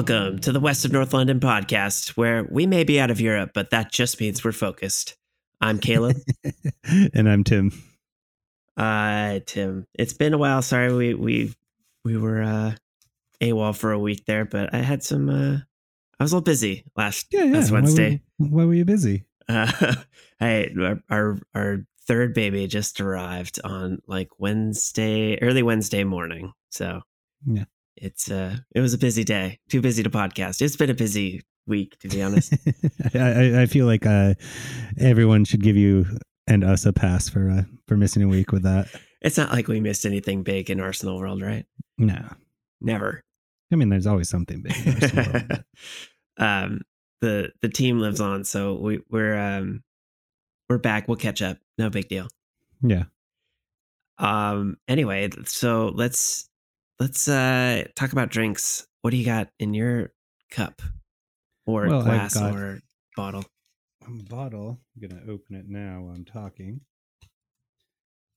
Welcome to the West of North London podcast, where we may be out of Europe, but that just means we're focused. I'm Caleb. and I'm Tim. Uh, Tim, it's been a while. Sorry, we we we were uh AWOL for a week there, but I had some. uh I was a little busy last Yeah, yeah. last Why were Wednesday. Why were you busy? Uh, I our, our our third baby just arrived on like Wednesday, early Wednesday morning. So Yeah. It's uh it was a busy day. Too busy to podcast. It's been a busy week to be honest. I, I, feel like uh, everyone should give you and us a pass for uh, for missing a week with that. it's not like we missed anything big in Arsenal world, right? No, Never. I mean there's always something big. in Arsenal world, um the the team lives on, so we we're um we're back. We'll catch up. No big deal. yeah, Um anyway, so let's let's uh talk about drinks. What do you got in your cup or Well, glass or bottle? a bottle. I'm gonna open it now while I'm talking.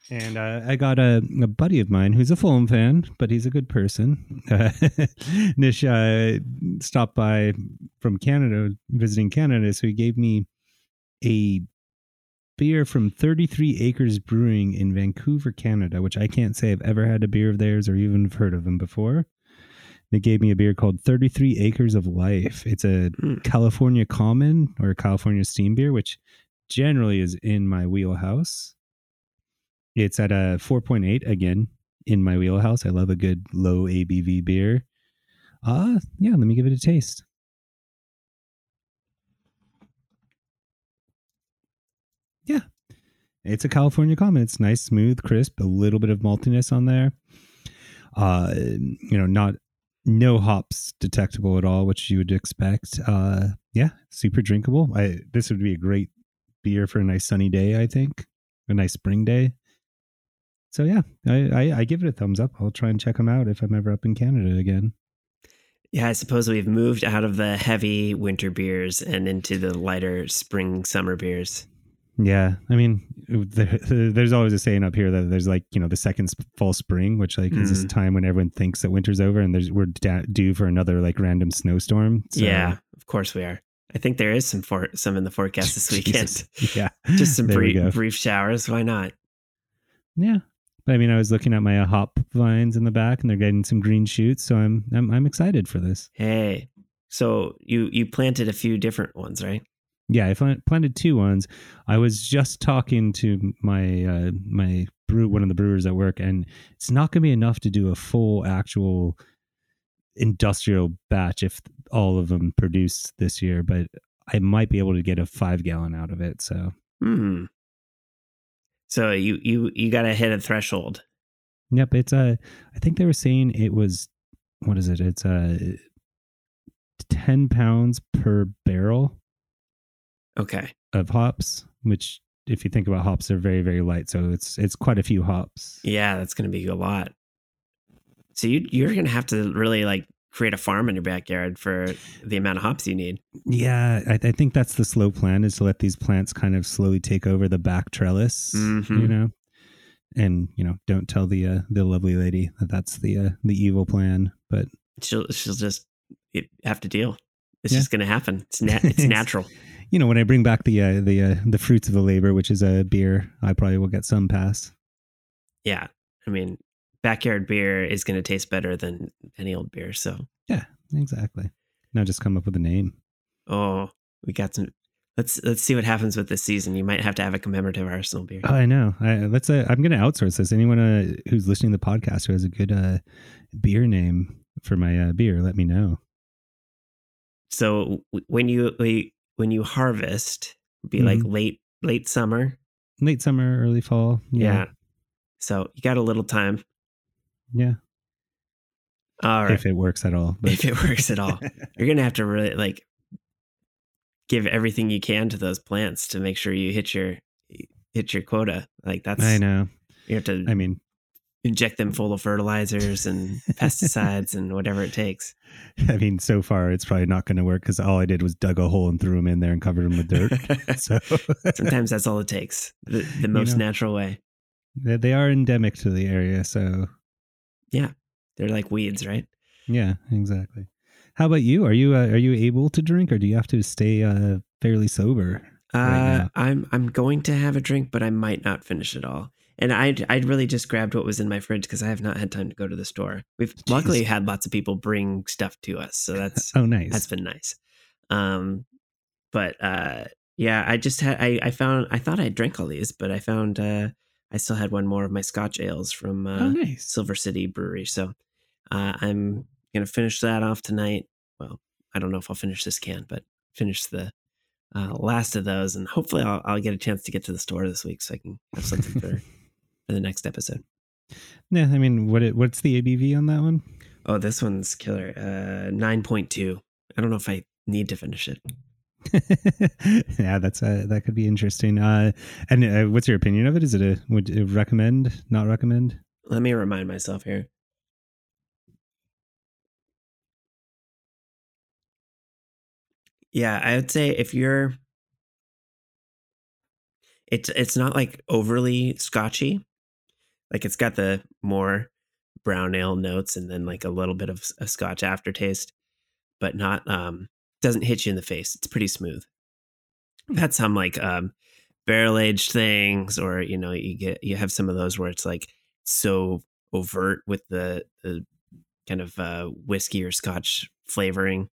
And uh, I got a, a buddy of mine who's a Fulham fan, but he's a good person. Uh, Nish uh, stopped by from Canada, visiting Canada, so he gave me a beer from 33 Acres Brewing in Vancouver, Canada, which I can't say I've ever had a beer of theirs or even heard of them before. They gave me a beer called 33 Acres of Life. It's a Hmm. California Common or California Steam beer, which generally is in my wheelhouse. It's at a 4.8 again in my wheelhouse. I love a good low ABV beer. Uh yeah, let me give it a taste. Yeah. It's a California Common. It's nice, smooth, crisp, a little bit of maltiness on there. Uh you know, not no hops detectable at all, which you would expect. Uh, yeah, super drinkable. I this would be a great beer for a nice sunny day. I think a nice spring day. So yeah, I, I I give it a thumbs up. I'll try and check them out if I'm ever up in Canada again. Yeah, I suppose we've moved out of the heavy winter beers and into the lighter spring summer beers. Yeah, I mean, there, there's always a saying up here that there's like you know the second fall spring, which like is this Mhm. time when everyone thinks that winter's over and there's we're da- due for another like random snowstorm. So- yeah, of course we are. I think there is some for some in the forecast this weekend. Yeah, Just some There we go. brief, brief showers. Why not? Yeah. But I mean, I was looking at my uh, hop vines in the back, and they're getting some green shoots, so I'm I'm I'm excited for this. Hey, so you you planted a few different ones, right? Yeah, I planted two ones. I was just talking to my uh, my brew, one of the brewers at work, and it's not going to be enough to do a full actual industrial batch if all of them produce this year. But I might be able to get a five gallon out of it. So Hmm. So you you you got to hit a threshold. Yep, it's a. I think they were saying it was what is it? It's a ten pounds per barrel Okay. of hops, which if you think about hops, they're very very light. So it's it's quite a few hops. Yeah, that's going to be a lot. So you you're going to have to really like create a farm in your backyard for the amount of hops you need. Yeah, I, I think that's the slow plan is to let these plants kind of slowly take over the back trellis. Mhm. You know, and you know, don't tell the uh, the lovely lady that that's the uh, the evil plan. But She'll she'll just have to deal. It's Yeah. just going to happen. It's na- it's natural. You know, when I bring back the uh, the uh, the fruits of the labor, which is a beer, I probably will get some pass. Yeah. I mean, backyard beer is going to taste better than any old beer. So, yeah, Exactly. Now just come up with a name. oh, we got some. Let's let's see what happens with this season. You might have to have a commemorative Arsenal beer. Oh, I know. I, let's. Uh, I'm going to outsource this. Anyone uh, who's listening to the podcast who has a good uh, beer name for my uh, beer, let me know. So when you when you harvest, be like Mhm. late late summer. Late summer, early fall. Yeah. So you got a little time. Yeah. All right. If it works at all. if it works at all. You're gonna have to really like give everything you can to those plants to make sure you hit your hit your quota. Like that's I know. you have to I mean, inject them full of fertilizers and pesticides and whatever it takes. I mean, so far it's probably not going to work because all I did was dug a hole and threw them in there and covered them with dirt. So Sometimes that's all it takes. The, the most know. natural way. they are endemic to the area. So yeah, They're like weeds, right? yeah, exactly. How about you? Are you uh, are you able to drink, or do you have to stay uh, fairly sober? Uh, now. I'm I'm going to have a drink, but I might not finish it all. And I I really just grabbed what was in my fridge because I have not had time to go to the store. We've luckily had lots of people bring stuff to us, so that's Oh, nice. that's been nice. Um, but uh, yeah, I just had I I found I thought I drank all these, but I found uh I still had one more of my Scotch ales from uh, oh, nice. Silver City Brewery. So uh, I'm gonna finish that off tonight. Well, I don't know if I'll finish this can, but finish the uh, last of those, and hopefully I'll, I'll get a chance to get to the store this week so I can have something for for the next episode. Yeah, I mean, what it, what's the ABV on that one? Oh, this one's killer. Uh, nine point two. I don't know if I need to finish it. yeah, that's uh, that could be interesting. Uh, and uh, what's your opinion of it? Is it a would you recommend? Not recommend? Let me remind myself here. Yeah, I would say if you're it's it's not like overly scotchy. Like it's got the more brown ale notes and then like a little bit of a scotch aftertaste, but not um doesn't hit you in the face. It's pretty smooth. I've had some like um barrel aged things or you know you get you have some of those where it's like so overt with the the kind of uh whiskey or scotch flavoring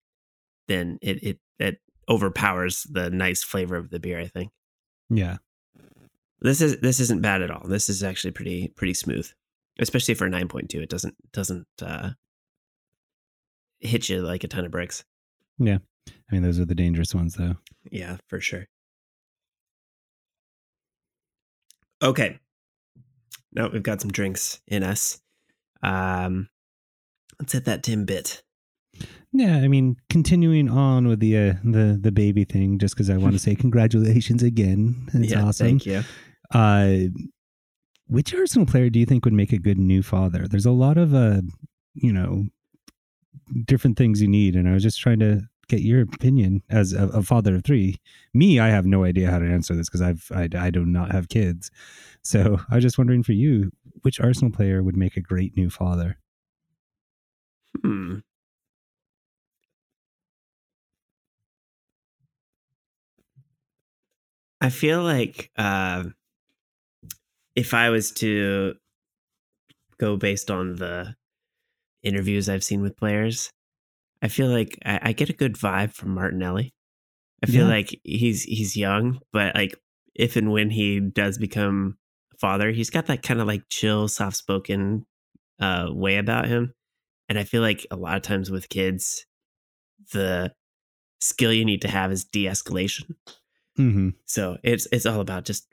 then it it it overpowers the nice flavor of the beer i think Yeah. This is this isn't bad at all this is actually pretty pretty smooth especially for 9.2 it doesn't doesn't uh hit you like a ton of bricks Yeah, I mean, those are the dangerous ones, though. Yeah, for sure. Okay. Now we've got some drinks in us. Um let's hit that Tim bit. Yeah, I mean, continuing on with the uh, the the baby thing, just because I want to say congratulations again. It's yeah, awesome. Thank you. Uh, which Arsenal player do you think would make a good new father? There's a lot of uh, you know, different things you need, and I was just trying to get your opinion as a, a father of three. Me, I have no idea how to answer this because I've I, I do not have kids, so I was just wondering for you, which Arsenal player would make a great new father? Hmm. I feel like uh, if I was to go based on the interviews I've seen with players, I feel like I, I get a good vibe from Martinelli. I feel Yeah. like he's he's young, but like if and when he does become a father, he's got that kind of like chill, soft spoken uh, way about him. And I feel like a lot of times with kids, the skill you need to have is de escalation. Mm-hmm. So it's it's all about just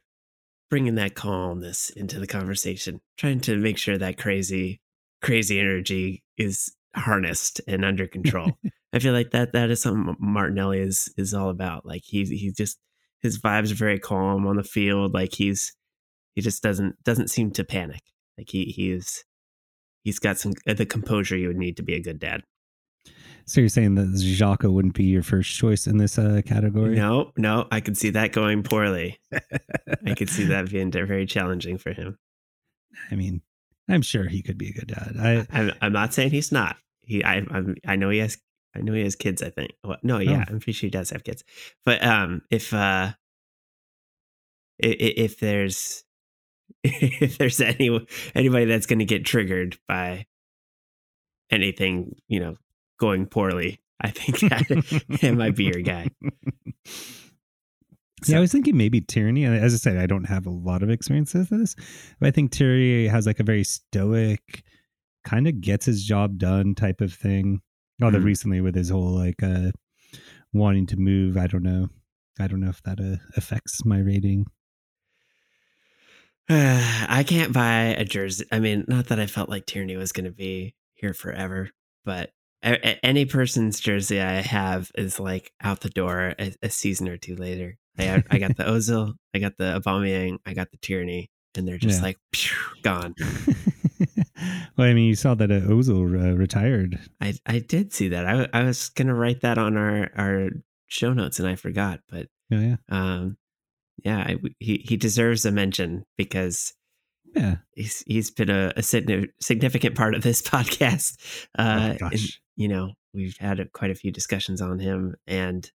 bringing that calmness into the conversation, trying to make sure that crazy crazy energy is harnessed and under control. I feel like that that is something Martinelli is is all about. Like he's he's just his vibes are very calm on the field. Like he's he just doesn't doesn't seem to panic. Like he he's he's got some the composure you would need to be a good dad. So you're saying that Xhaka wouldn't be your first choice in this uh, category? No, no, I could see that going poorly. I could see that being very challenging for him. I mean, I'm sure he could be a good dad. I I'm, I'm not saying he's not. He, I, I'm, I know he has, I know he has kids. I think. Well, no, yeah, Oh. I'm pretty sure he does have kids. But um, if uh, i- i- if there's, if there's any anybody that's going to get triggered by anything, you know, going poorly, I think that it might be your guy. Yeah, I was thinking maybe Tierney. As I said, I don't have a lot of experience with this, but I think Tierney has like a very stoic, kind of gets his job done type of thing. Although Mhm. recently with his whole like uh wanting to move, I don't know. I don't know if that uh, affects my rating. I can't buy a jersey. I mean, not that I felt like Tierney was going to be here forever, but any person's jersey I have is like out the door a, a season or two later. I, I got the Ozil, I got the Aubameyang, I got the Tierney, and they're just Yeah. like phew, gone. well, I mean, you saw that uh, Ozil uh, retired. I I did see that. I I was going to write that on our our show notes and I forgot, but Oh yeah, um, yeah, I, he he deserves a mention because yeah. he's he's been a, a significant part of this podcast. Uh, oh gosh, you know, we've had quite a few discussions on him, and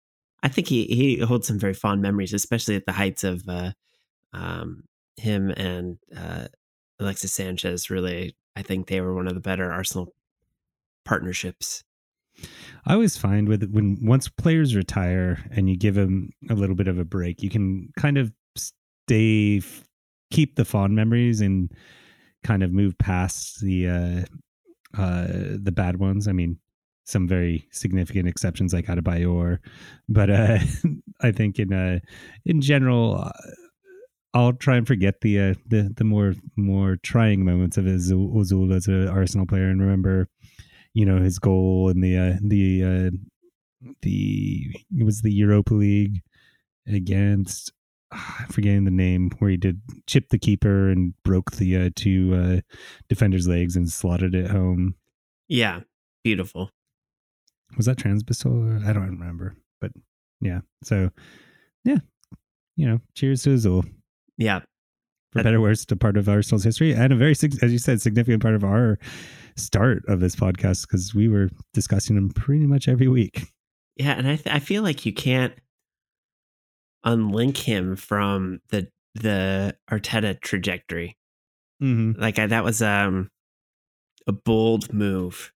I think he he holds some very fond memories, especially at the heights of uh, um, him and uh, Alexis Sanchez. Really, I think they were one of the better Arsenal partnerships. I always find with when once players retire and you give them a little bit of a break, you can kind of stay keep the fond memories and kind of move past the uh, uh, the bad ones. I mean, some very significant exceptions like Adebayor, but uh, I think in uh, in general, uh, I'll try and forget the uh, the the more more trying moments of Ozil as an Arsenal player and remember, you know, his goal in the uh, the uh, the it was the Europa League against I'm forgetting the name where he did chip the keeper and broke the uh, two uh, defenders' legs and slotted it home. Yeah, beautiful. Was that Trabzonspor? I don't remember, but yeah. So yeah, you know, cheers to Ozil. Yeah, for better or worse, a part of Arsenal's history and a very, as you said, significant part of our start of this podcast because we were discussing them pretty much every week. Yeah, and I th- I feel like you can't unlink him from the the Arteta trajectory. Mm-hmm. Like I, that was um a bold move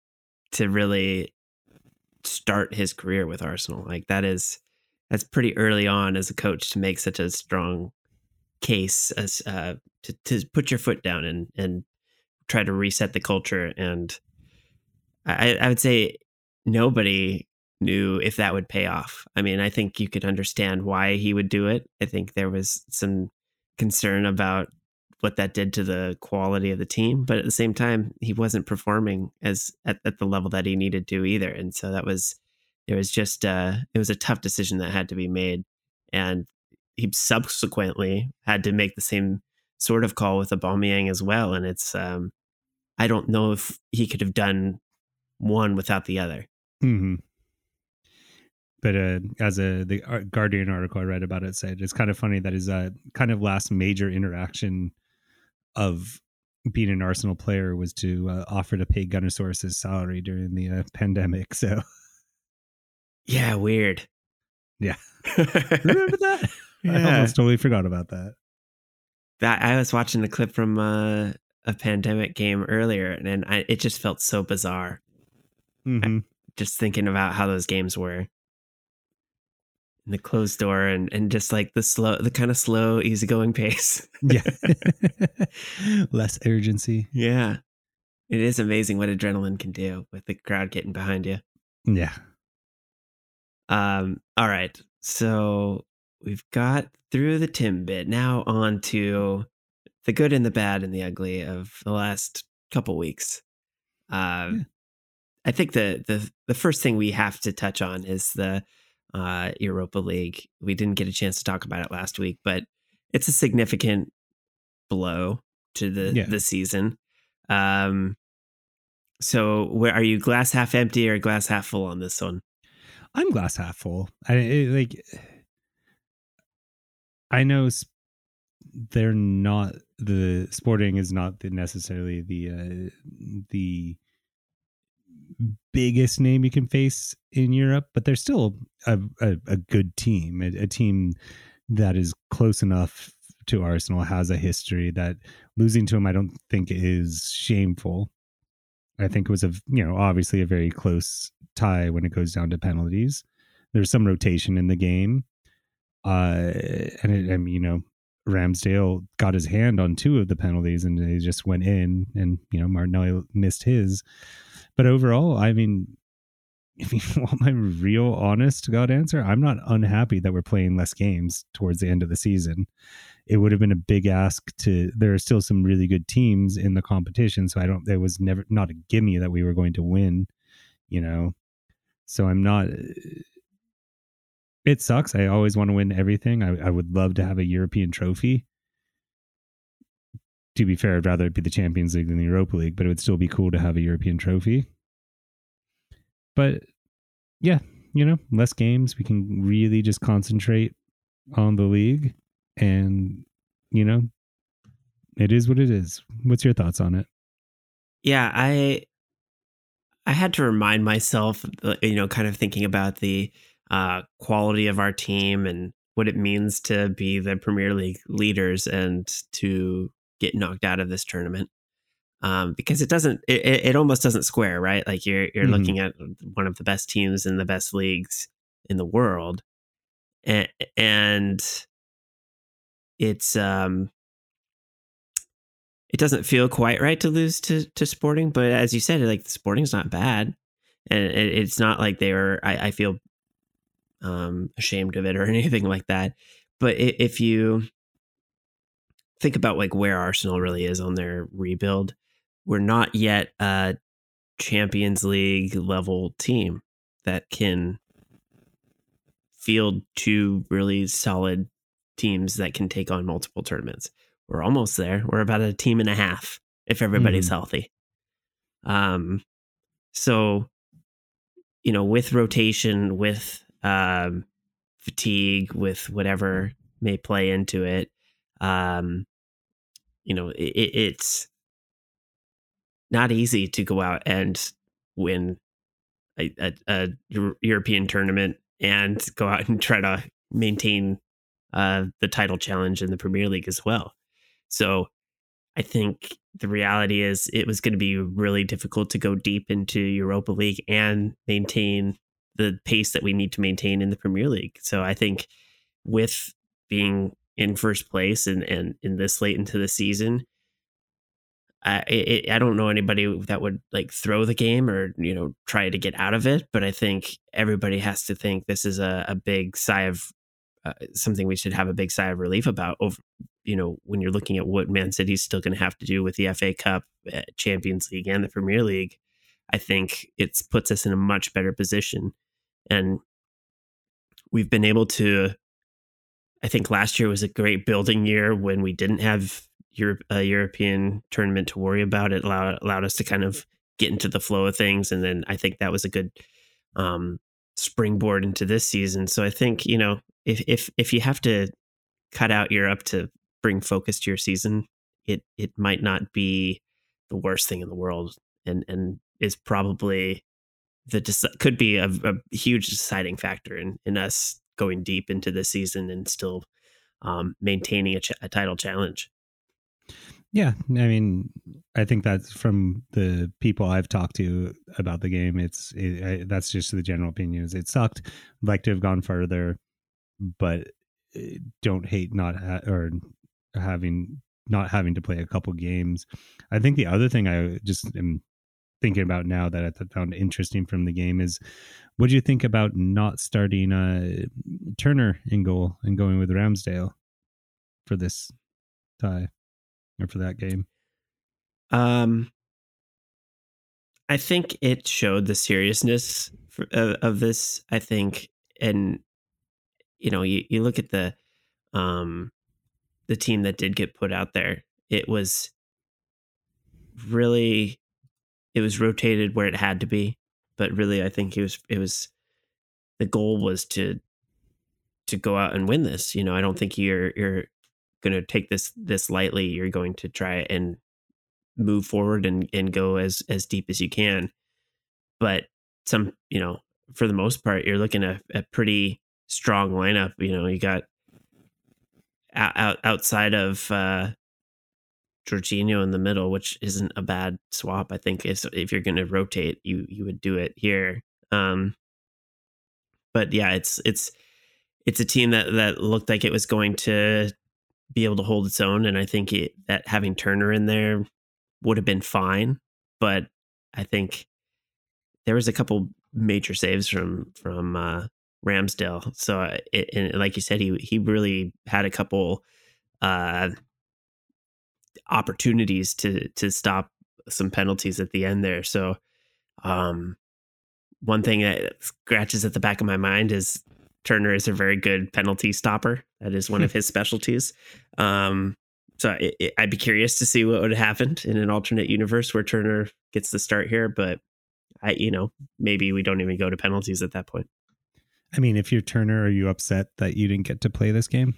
to really start his career with Arsenal. Like that is that's pretty early on as a coach to make such a strong case as uh to, to put your foot down and and try to reset the culture and I, I would say nobody knew if that would pay off. I mean, I think you could understand why he would do it. I think there was some concern about what that did to the quality of the team, but at the same time, he wasn't performing as at, at the level that he needed to either. And so that was it was just uh it was a tough decision that had to be made. And he subsequently had to make the same sort of call with Aubameyang as well. And it's um I don't know if he could have done one without the other. Mm-hmm but uh, as a the Guardian article I read about it said it's kind of funny that his uh, kind of last major interaction of being an Arsenal player was to uh, offer to pay Gunnersaurus's salary during the uh, pandemic. So yeah, weird. Yeah, remember that? Yeah. I almost totally forgot about that. That I was watching the clip from uh, a pandemic game earlier, and I, it just felt so bizarre. Mm-hmm. just thinking about how those games were in the closed door and and just like the slow the kind of slow easygoing pace. Yeah. Less urgency. Yeah. It is amazing what adrenaline can do with the crowd getting behind you. Yeah. Um all right so we've got through the tim bit. Now on to the good and the bad and the ugly of the last couple weeks. Um yeah. i think the the the first thing we have to touch on is the uh, Europa League. We didn't get a chance to talk about it last week, but it's a significant blow to the yeah. the season. Um, so, where are you? Glass half empty or glass half full on this one? I'm glass half full. I it, like. I know they're not the sporting is not the necessarily the uh, the biggest name you can face in Europe, but they're still a, a, a good team, a, a, team that is close enough to Arsenal, has a history that losing to them, I don't think is shameful. I think it was a, you know, obviously a very close tie when it goes down to penalties. There's some rotation in the game. Uh, and it, you know, Ramsdale got his hand on two of the penalties and they just went in and, you know, Martinelli missed his. But overall, I mean, if you want my real honest God answer, I'm not unhappy that we're playing less games towards the end of the season. It would have been a big ask to there are still some really good teams in the competition. So I don't there was never not a gimme that we were going to win, you know. So I'm not it sucks. I always want to win everything. I, I would love to have a European trophy to be fair, I'd rather it be the Champions League than the Europa League, but it would still be cool to have a European trophy. But yeah, you know, less games. We can really just concentrate on the league. And, you know, it is what it is. What's your thoughts on it? Yeah, I I had to remind myself, uh, you know, kind of thinking about the uh, quality of our team and what it means to be the Premier League leaders and to get knocked out of this tournament. Um, because it doesn't, it, it almost doesn't square, right? Like you're you're mm-hmm. looking at one of the best teams in the best leagues in the world, and and it's um it doesn't feel quite right to lose to to Sporting, but as you said, like Sporting's not bad, and it, it's not like they were. I, I, feel um, ashamed of it or anything like that. But if you think about like where Arsenal really is on their rebuild, we're not yet a Champions League level team that can field two really solid teams that can take on multiple tournaments we're almost there. We're about a team and a half if everybody's mm healthy. Um, so you know, with rotation, with um, fatigue, with whatever may play into it, um, you know, it, it's not easy to go out and win a, a, a, European tournament and go out and try to maintain uh, the title challenge in the Premier League as well. So I think the reality is it was going to be really difficult to go deep into Europa League and maintain the pace that we need to maintain in the Premier League. So I think with being in first place and, and in this late into the season, I it, I don't know anybody that would like throw the game or you know try to get out of it, but I think everybody has to think this is a, a big sigh of uh, something we should have a big sigh of relief about over you know, when you're looking at what Man City's still going to have to do with the FA Cup, eh, Champions League, and the Premier League, I think it puts us in a much better position. And we've been able to, I think last year was a great building year when we didn't have Europe, a European tournament to worry about. It allowed, allowed us to kind of get into the flow of things. And then I think that was a good um, springboard into this season. So I think, you know, if, if, if you have to cut out Europe to bring focus to your season, it it might not be the worst thing in the world, and and is probably the could be a, a huge deciding factor in in us going deep into the season and still um, maintaining a, ch- a title challenge. Yeah, I mean, I think that's from the people I've talked to about the game. It's it, I, that's just the general opinion. Is it sucked? Like to have gone further, but eh, don't hate not ha- or having not having to play a couple games. I think the other thing I just am thinking about now that I found interesting from the game is what do you think about not starting uh, Turner in goal and going with Ramsdale for this tie or for that game? Um, I think it showed the seriousness for, uh, of this. I think, and you know, you, you look at the um the team that did get put out there. It was really it was rotated where it had to be, but really I think it was it was the goal was to to go out and win this. You know, I don't think you're you're going to take this this lightly. You're going to try and move forward and and go as as deep as you can. But some, you know, for the most part, you're looking at a pretty strong lineup. You know, you got out, outside of uh, Jorginho in the middle, which isn't a bad swap. I think if if you're going to rotate, you you would do it here. Um, but yeah, it's it's it's a team that that looked like it was going to be able to hold its own, and I think it, that having Turner in there would have been fine. But I think there was a couple major saves from from uh, Ramsdale. So, uh, it, and like you said, he he really had a couple uh, opportunities to to stop some penalties at the end there. So, um, one thing that scratches at the back of my mind is Turner is a very good penalty stopper. That is one of his specialties. Um, so it, it, I'd be curious to see what would have happened in an alternate universe where Turner gets the start here. But I, you know, maybe we don't even go to penalties at that point. I mean, if you're Turner, are you upset that you didn't get to play this game?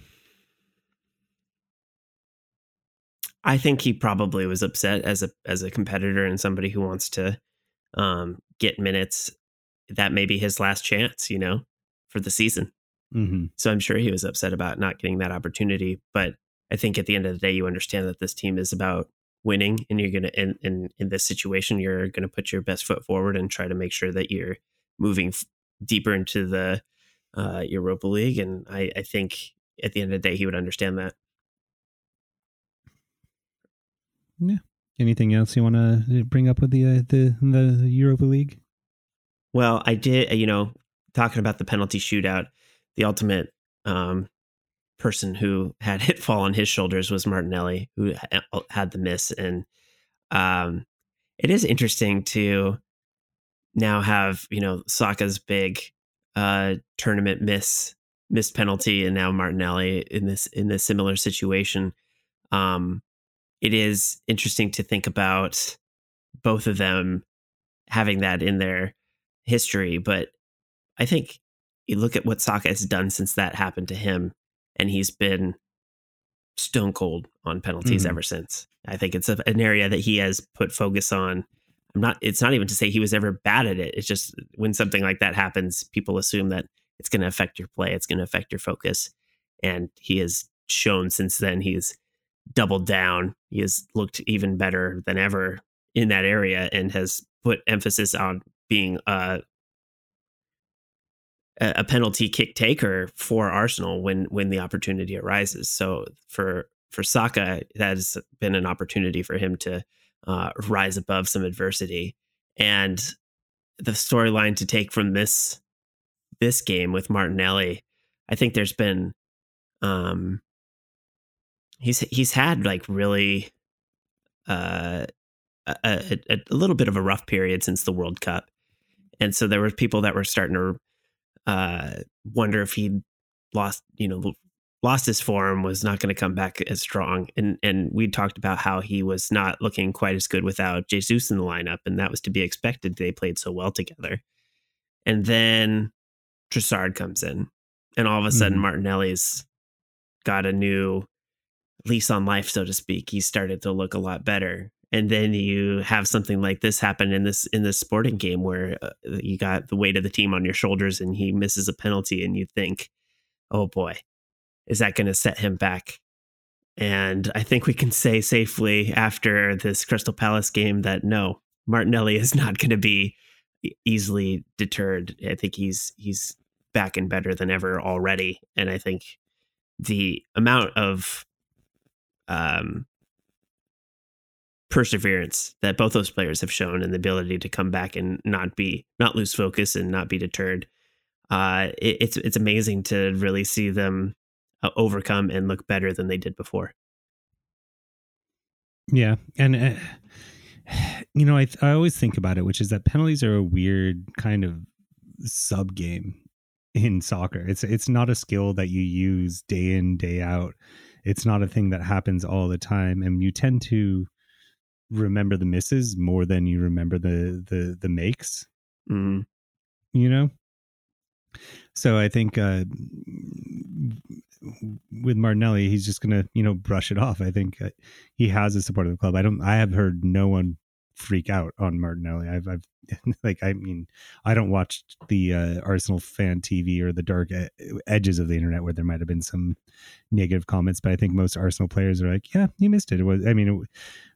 I think he probably was upset as a as a competitor and somebody who wants to um, get minutes. That may be his last chance, you know, for the season. Mm-hmm. So I'm sure he was upset about not getting that opportunity. But I think at the end of the day, you understand that this team is about winning, and you're gonna in in, in this situation, you're gonna put your best foot forward and try to make sure that you're moving f- deeper into the uh, Europa League. And I, I think at the end of the day, he would understand that. Anything else you want to bring up with the uh, the the Europa League? Well, I did, you know, talking about the penalty shootout, the ultimate um, person who had it fall on his shoulders was Martinelli, who had the miss. And um, it is interesting to now have, you know, Saka's big uh, tournament miss missed penalty, and now Martinelli in this in this similar situation. Um, it is interesting to think about both of them having that in their history, but I think you look at what Saka has done since that happened to him, and he's been stone cold on penalties Mhm. ever since. I think it's a, an area that he has put focus on. I'm not. It's not even to say he was ever bad at it. It's just when something like that happens, people assume that it's going to affect your play. It's going to affect your focus, and he has shown since then he's doubled down. He has looked even better than ever in that area, and has put emphasis on being a penalty kick taker for Arsenal when when the opportunity arises. So for for Saka, that has been an opportunity for him to uh, rise above some adversity. And the storyline to take from this this game with Martinelli, I think there's been um he's he's had like really uh a, a, a little bit of a rough period since the World Cup. And so there were people that were starting to uh, wonder if he'd lost, you know, lost his form, was not going to come back as strong. And and we talked about how he was not looking quite as good without Jesus in the lineup, and that was to be expected. They played so well together. And then Trossard comes in, and all of a sudden Mhm. Martinelli's got a new lease on life, so to speak. He started to look a lot better. And then you have something like this happen in this in this sporting game where uh, you got the weight of the team on your shoulders, and he misses a penalty, and you think, "Oh boy, is that going to set him back?" And I think we can say safely after this Crystal Palace game that no, Martinelli is not going to be easily deterred. I think he's he's back and better than ever already, and I think the amount of um, perseverance that both those players have shown and the ability to come back and not be not lose focus and not be deterred uh it, it's it's amazing to really see them uh, overcome and look better than they did before Yeah, and uh, you know, I I always think about it, which is that penalties are a weird kind of sub game in soccer. It's it's not a skill that you use day in day out. It's not a thing that happens all the time, and you tend to remember the misses more than you remember the the the makes. mm, You know. So I think uh, with Martinelli, he's just gonna you know brush it off. I think uh, he has the support of the club. I don't. I have heard no one freak out on Martinelli. I've, I've like I mean I don't watch the uh, Arsenal fan TV or the dark e- edges of the internet where there might have been some negative comments, but I think most Arsenal players are like, yeah, you missed it. It was. I mean, it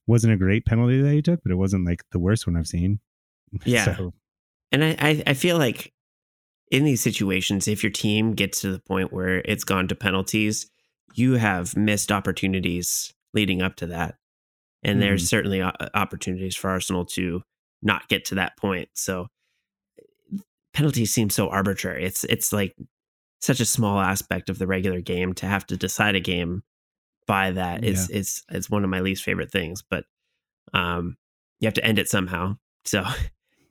wasn't a great penalty that he took, but it wasn't like the worst one I've seen. Yeah. So, and I, I i feel like in these situations if your team gets to the point where it's gone to penalties you have missed opportunities leading up to that and there's Mhm. certainly opportunities for arsenal to not get to that point so penalties seem so arbitrary it's it's like such a small aspect of the regular game to have to decide a game by that it's it's it's one of my least favorite things but um you have to end it somehow so i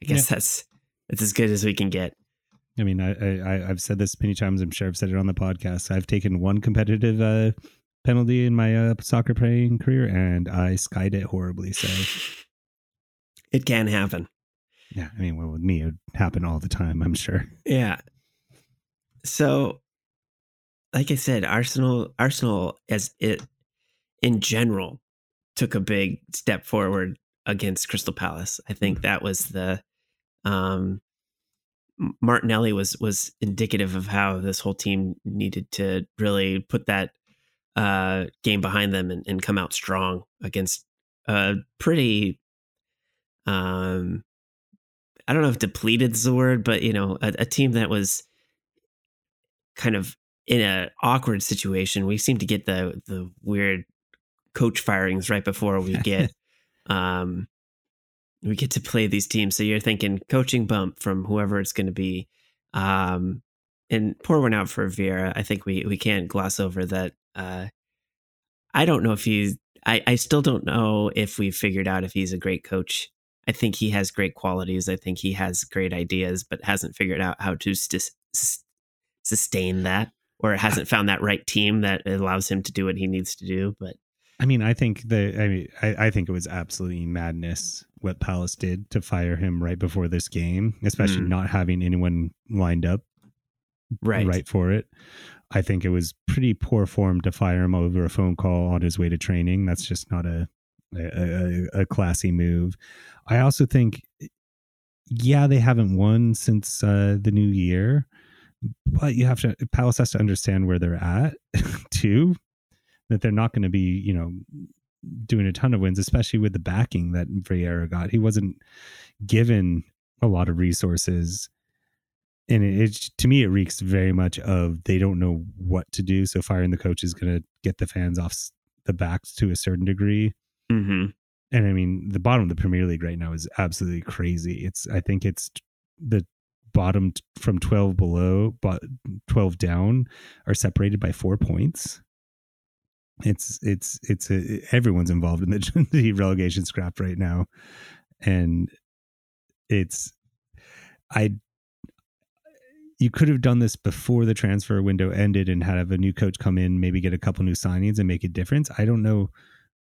guess that's that's as good as we can get I mean, I, I I've said this many times. I'm sure I've said it on the podcast. I've taken one competitive uh, penalty in my uh, soccer playing career, and I skied it horribly. So it can happen yeah, I mean, well, with me, it would happen all the time. I'm sure. Yeah. So, like I said, Arsenal, Arsenal as it in general took a big step forward against Crystal Palace. I think that was the um, Martinelli was was indicative of how this whole team needed to really put that uh, game behind them and, and come out strong against a pretty um I don't know if depleted is the word, but you know, a, a team that was kind of in an awkward situation. We seem to get the the weird coach firings right before we get um we get to play these teams. So you're thinking coaching bump from whoever it's going to be. Um and pour one out for Vieira. I think we we can't gloss over that uh I don't know if he's I, I still don't know if we've figured out if he's a great coach. I think he has great qualities. I think he has great ideas, but hasn't figured out how to st- sustain that or hasn't found that right team that allows him to do what he needs to do. But I mean, I think the I mean, I, I think it was absolutely madness what Palace did to fire him right before this game, especially mm. not having anyone lined up right right for it. I think it was pretty poor form to fire him over a phone call on his way to training. That's just not a a, a, classy move. I also think, yeah, they haven't won since uh, the new year, but you have to Palace has to understand where they're at too. That they're not going to be, you know, doing a ton of wins, especially with the backing that Vieira got. He wasn't given a lot of resources and it, it, to me it reeks very much of they don't know what to do so firing the coach is going to get the fans off the backs to a certain degree. Mm-hmm. and i mean the bottom of the premier league right now is absolutely crazy. It's i think it's the bottom from 12 below but 12 down are separated by four points. It's it's it's a, everyone's involved in the, the relegation scrap right now. And it's I you could have done this before the transfer window ended and have a new coach come in, maybe get a couple new signings and make a difference. I don't know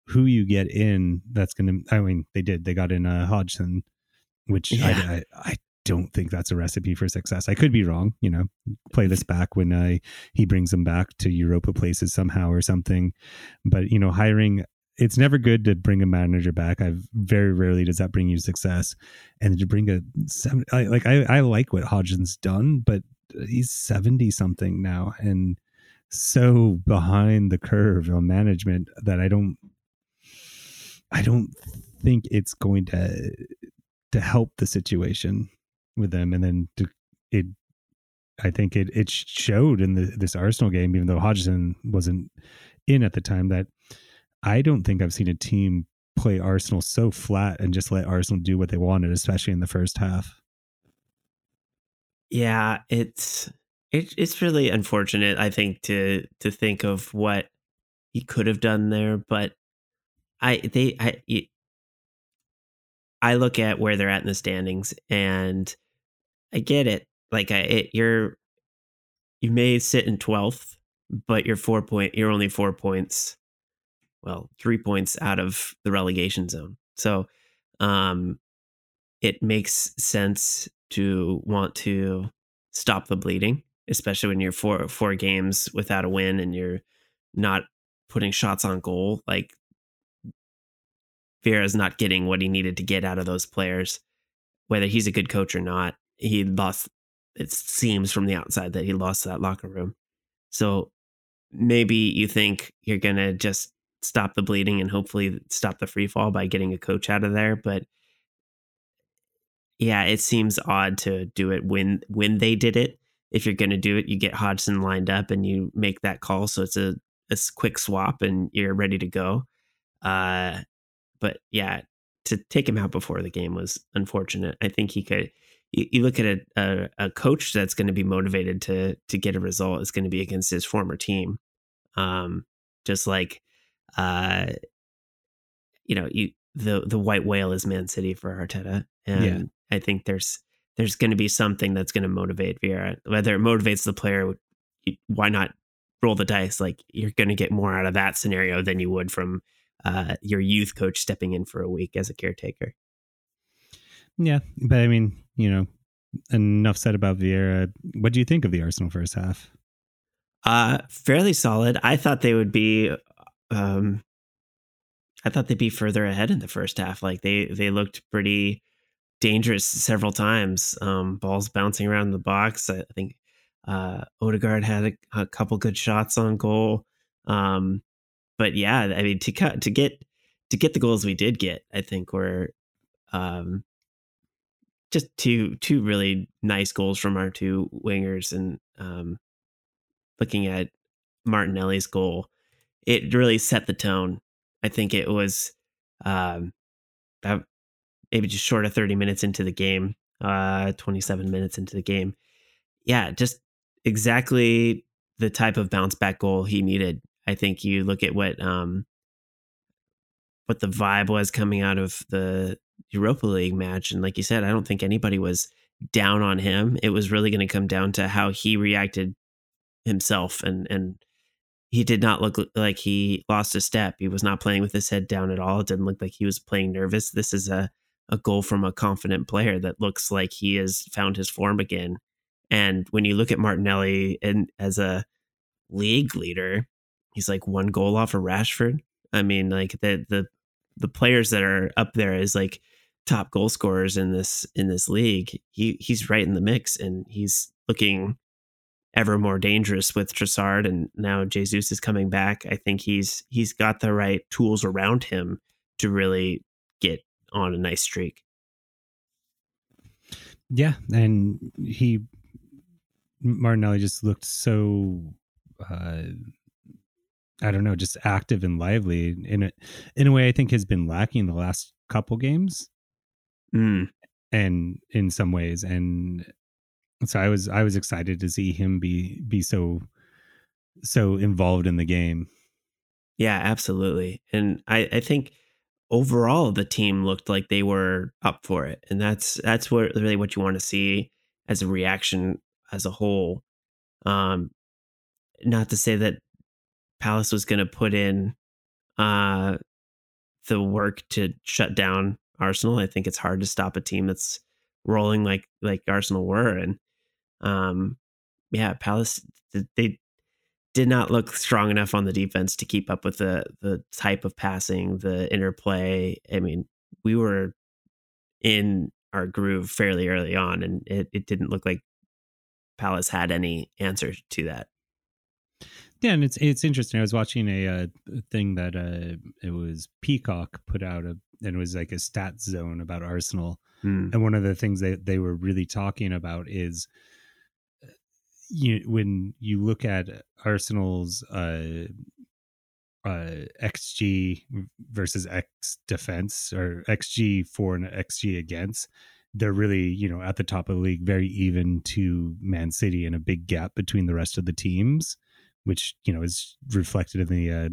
who you get in that's going to. I mean, they did. They got in uh, Hodgson, which yeah. I, I, I don't think that's a recipe for success. I could be wrong. You know, play this back when uh, he brings them back to Europa places somehow or something. But you know, hiring it's never good to bring a manager back. I've very rarely does that bring you success, and to bring a seven, I, like I, I like what Hodgson's done, but he's seventy something now and so behind the curve on management that I don't, I don't think it's going to to help the situation with them. And then to, it, I think it it showed in the, this Arsenal game, even though Hodgson wasn't in at the time, that I don't think I've seen a team play Arsenal so flat and just let Arsenal do what they wanted, especially in the first half. Yeah, it's it, it's really unfortunate. I think to to think of what he could have done there, but I they I I look at where they're at in the standings, and I get it. Like I, it, you're you may sit in twelfth, but you're four point. You're only four points well, three points out of the relegation zone. So um, it makes sense to want to stop the bleeding, especially when you're four four games without a win and you're not putting shots on goal. Like Vieira's not getting what he needed to get out of those players, whether he's a good coach or not. He lost. It seems from the outside that he lost that locker room. So maybe you think you're gonna just stop the bleeding and hopefully stop the free fall by getting a coach out of there. But yeah, it seems odd to do it when when they did it. If you're going to do it, you get Hodgson lined up and you make that call, so it's a a quick swap and you're ready to go. Uh, but yeah, to take him out before the game was unfortunate. I think he could. You, look at a, a, a coach that's going to be motivated to to get a result is going to be against his former team. Um, just like uh, you know, you the the white whale is Man City for Arteta, and yeah. I think there's there's going to be something that's going to motivate Vieira. Whether it motivates the player, why not roll the dice? Like you're going to get more out of that scenario than you would from uh, your youth coach stepping in for a week as a caretaker. Yeah, but I mean, you know, enough said about Vieira. What do you think of the Arsenal first half? Uh, fairly solid. I thought they would be um, I thought they'd be further ahead in the first half. Like they they looked pretty dangerous several times. Um, balls bouncing around the box. I think uh, Odegaard had a, a couple good shots on goal. Um, but yeah, I mean to cut to get to get the goals we did get, I think were um, just two two really nice goals from our two wingers. And um, looking at Martinelli's goal, it really set the tone. I think it was um, about maybe just short of 30 minutes into the game, uh, 27 minutes into the game. Yeah, just exactly the type of bounce back goal he needed. I think you look at what um what the vibe was coming out of the Europa League match and like you said, I don't think anybody was down on him. It was really going to come down to how he reacted himself and and he did not look like he lost a step. He was not playing with his head down at all. It didn't look like he was playing nervous. This is a a goal from a confident player that looks like he has found his form again. And when you look at Martinelli and as a league leader, he's like one goal off of Rashford. I mean, like the the the players that are up there is like top goal scorers in this in this league, he he's right in the mix and he's looking ever more dangerous with Trossard and now Jesus is coming back. I think he's he's got the right tools around him to really get on a nice streak. Yeah, and he Martinelli just looked so uh I don't know, just active and lively in a in a way I think has been lacking the last couple games. Mm. And in some ways and so I was I was excited to see him be be so so involved in the game. Yeah, absolutely. And I I think overall the team looked like they were up for it. And that's that's what really what you want to see as a reaction as a whole. Um not to say that Palace was going to put in uh the work to shut down Arsenal. I think it's hard to stop a team that's rolling like like Arsenal were and um, yeah, Palace they did not look strong enough on the defense to keep up with the the type of passing, the interplay. I mean, we were in our groove fairly early on, and it, it didn't look like Palace had any answer to that. Yeah, and it's it's interesting. I was watching a uh, thing that uh, it was Peacock put out, a, and it was like a stat zone about Arsenal. Mm. And one of the things that they were really talking about is you when you look at Arsenal's uh, uh, XG versus X defense or XG for and XG against, they're really you know at the top of the league, very even to Man City, and a big gap between the rest of the teams, which you know is reflected in the uh,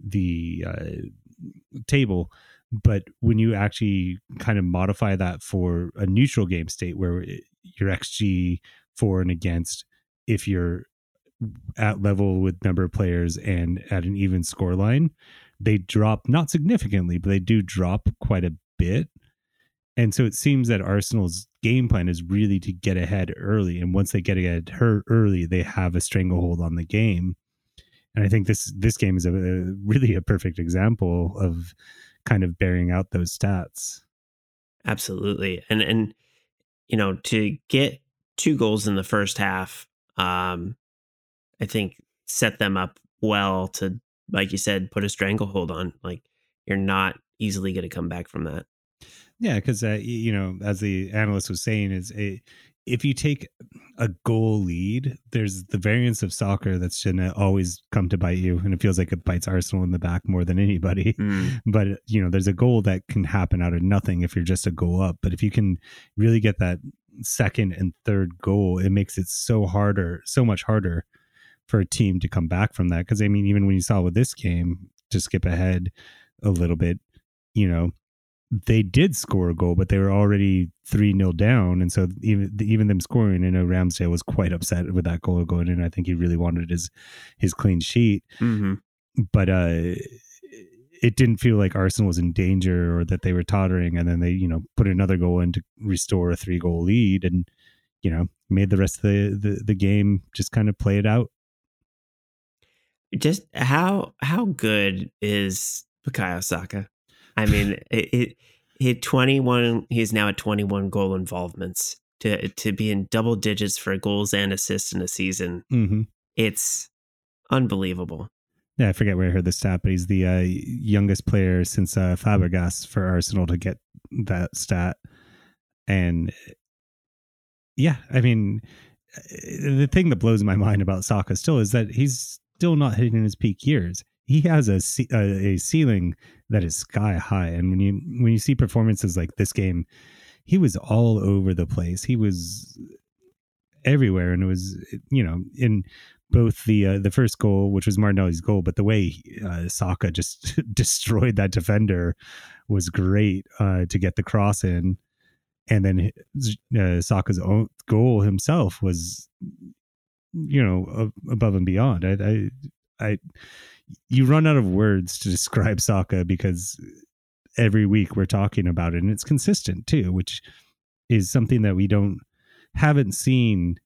the uh, table. But when you actually kind of modify that for a neutral game state where your XG for and against if you're at level with number of players and at an even score line they drop not significantly but they do drop quite a bit. And so it seems that arsenal's game plan is really to get ahead early. And once they get ahead early they have a stranglehold on the game. And i think this this game is a, a really a perfect example of kind of bearing out those stats. Absolutely. And and you know to get two goals in the first half um, I think set them up well to, like you said, put a stranglehold on. Like you're not easily going to come back from that. Yeah, because uh, you know, as the analyst was saying, is a if you take a goal lead, there's the variance of soccer that's going to always come to bite you. And it feels like it bites Arsenal in the back more than anybody. Mm. But, you know, there's a goal that can happen out of nothing if you're just a goal up. But if you can really get that second and third goal, it makes it so harder, so much harder for a team to come back from that. Because I mean, even when you saw with this game, to skip ahead a little bit, you know, they did score a goal, but they were already three 0 down, and so even even them scoring, I know Ramsdale was quite upset with that goal going in. I think he really wanted his his clean sheet, mm-hmm. but uh, it didn't feel like Arsenal was in danger or that they were tottering. And then they, you know, put another goal in to restore a three goal lead and, you know, made the rest of the, the, the game just kind of play it out. Just how how good is Bukayo Saka? I mean, it, it He had 21. He's now at 21 goal involvements to to be in double digits for goals and assists in a season. Mm-hmm. It's unbelievable. Yeah, I forget where I heard this stat, but he's the uh, youngest player since uh, Fabregas for Arsenal to get that stat. And yeah, I mean, the thing that blows my mind about Saka still is that he's still not hitting his peak years. He has a, a, a ceiling that is sky high, and when you when you see performances like this game, he was all over the place. He was everywhere, and it was you know in both the uh, the first goal, which was Martinelli's goal, but the way uh, Saka just destroyed that defender was great uh, to get the cross in, and then uh, Saka's own goal himself was, you know, above and beyond. I, I, I, you run out of words to describe Saka because every week we're talking about it, and it's consistent too, which is something that we don't haven't seen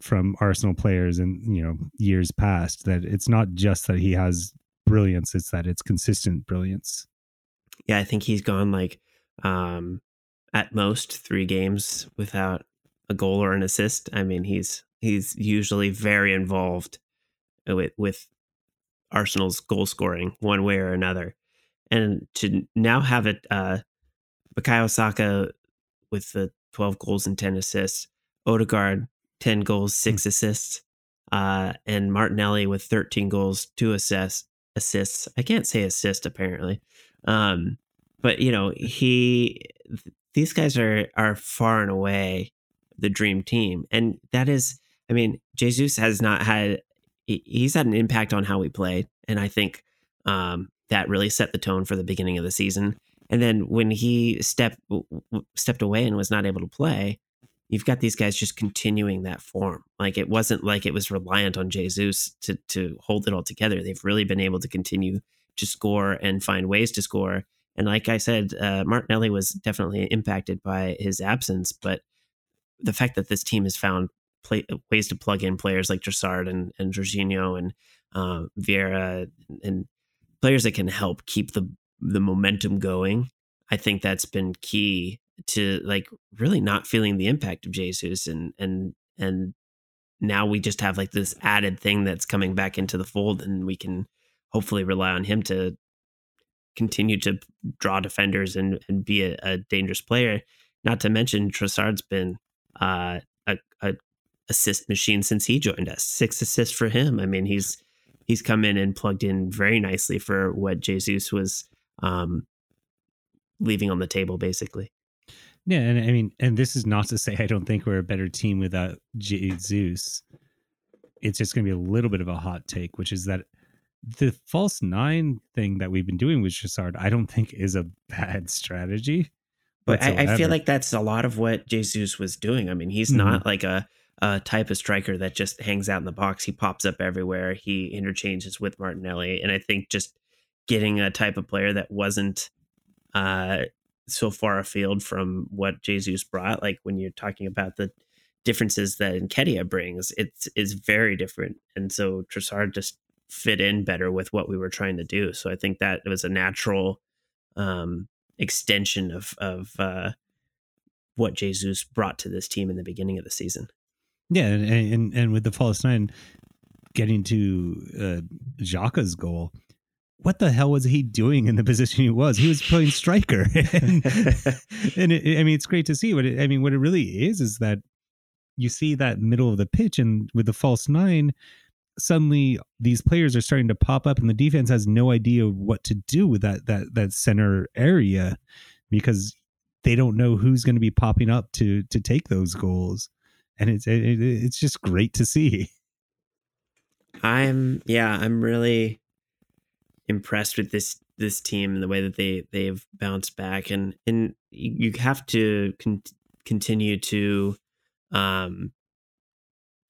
from Arsenal players in you know years past that it's not just that he has brilliance it's that it's consistent brilliance. Yeah i think he's gone like um at most 3 games without a goal or an assist. I mean he's he's usually very involved with with Arsenal's goal scoring one way or another and to now have it uh Bukayo Saka with the 12 goals and 10 assists Odegaard 10 goals, hmm. six assists. Uh, and Martinelli with 13 goals, two assists. Assists. I can't say assist apparently, um, but you know he. These guys are are far and away the dream team, and that is. I mean, Jesus has not had. He's had an impact on how we play, and I think um, that really set the tone for the beginning of the season. And then when he stepped stepped away and was not able to play, you've got these guys just continuing that form. Like it wasn't like it was reliant on Jesus to to hold it all together. They've really been able to continue to score and find ways to score. And like I said, uh, Martinelli was definitely impacted by his absence, but the fact that this team has found play, ways to plug in players like Trossard and and Jorginho and uh, Vieira and players that can help keep the the momentum going. I think that's been key to like really not feeling the impact of Jesus and and and now we just have like this added thing that's coming back into the fold and we can hopefully rely on him to continue to draw defenders and, and be a, a dangerous player. Not to mention Trossard's been uh, a, a assist machine since he joined us. Six assists for him. I mean, he's he's come in and plugged in very nicely for what Jesus was um, leaving on the table, basically. Yeah, and I mean, and this is not to say I don't think we're a better team without Jesus. It's just going to be a little bit of a hot take, which is that the false nine thing that we've been doing with Trossard, I don't think is a bad strategy. But I, I, feel like that's a lot of what Jesus was doing. I mean, he's mm-hmm. not like a, a type of striker that just hangs out in the box. He pops up everywhere. He interchanges with Martinelli, and I think just getting a type of player that wasn't uh, so far afield from what Jesus brought. Like when you're talking about the differences that Nketiah brings, it's is very different. And so Trossard just fit in better with what we were trying to do. So I think that was a natural um, extension of of uh, what Jesus brought to this team in the beginning of the season. Yeah, and and, and with the false nine getting to uh, Xhaka's goal, what the hell was he doing in the position he was? He was playing striker, and, and it, I mean, it's great to see. What it, I mean, what it really is is that you see that middle of the pitch, and with the false nine, suddenly these players are starting to pop up, and the defense has no idea what to do with that that that center area because they don't know who's going to be popping up to to take those goals, and it's it, it's just great to see. I'm yeah, I'm really impressed with this this team and the way that they they've bounced back and and you have to con- continue to um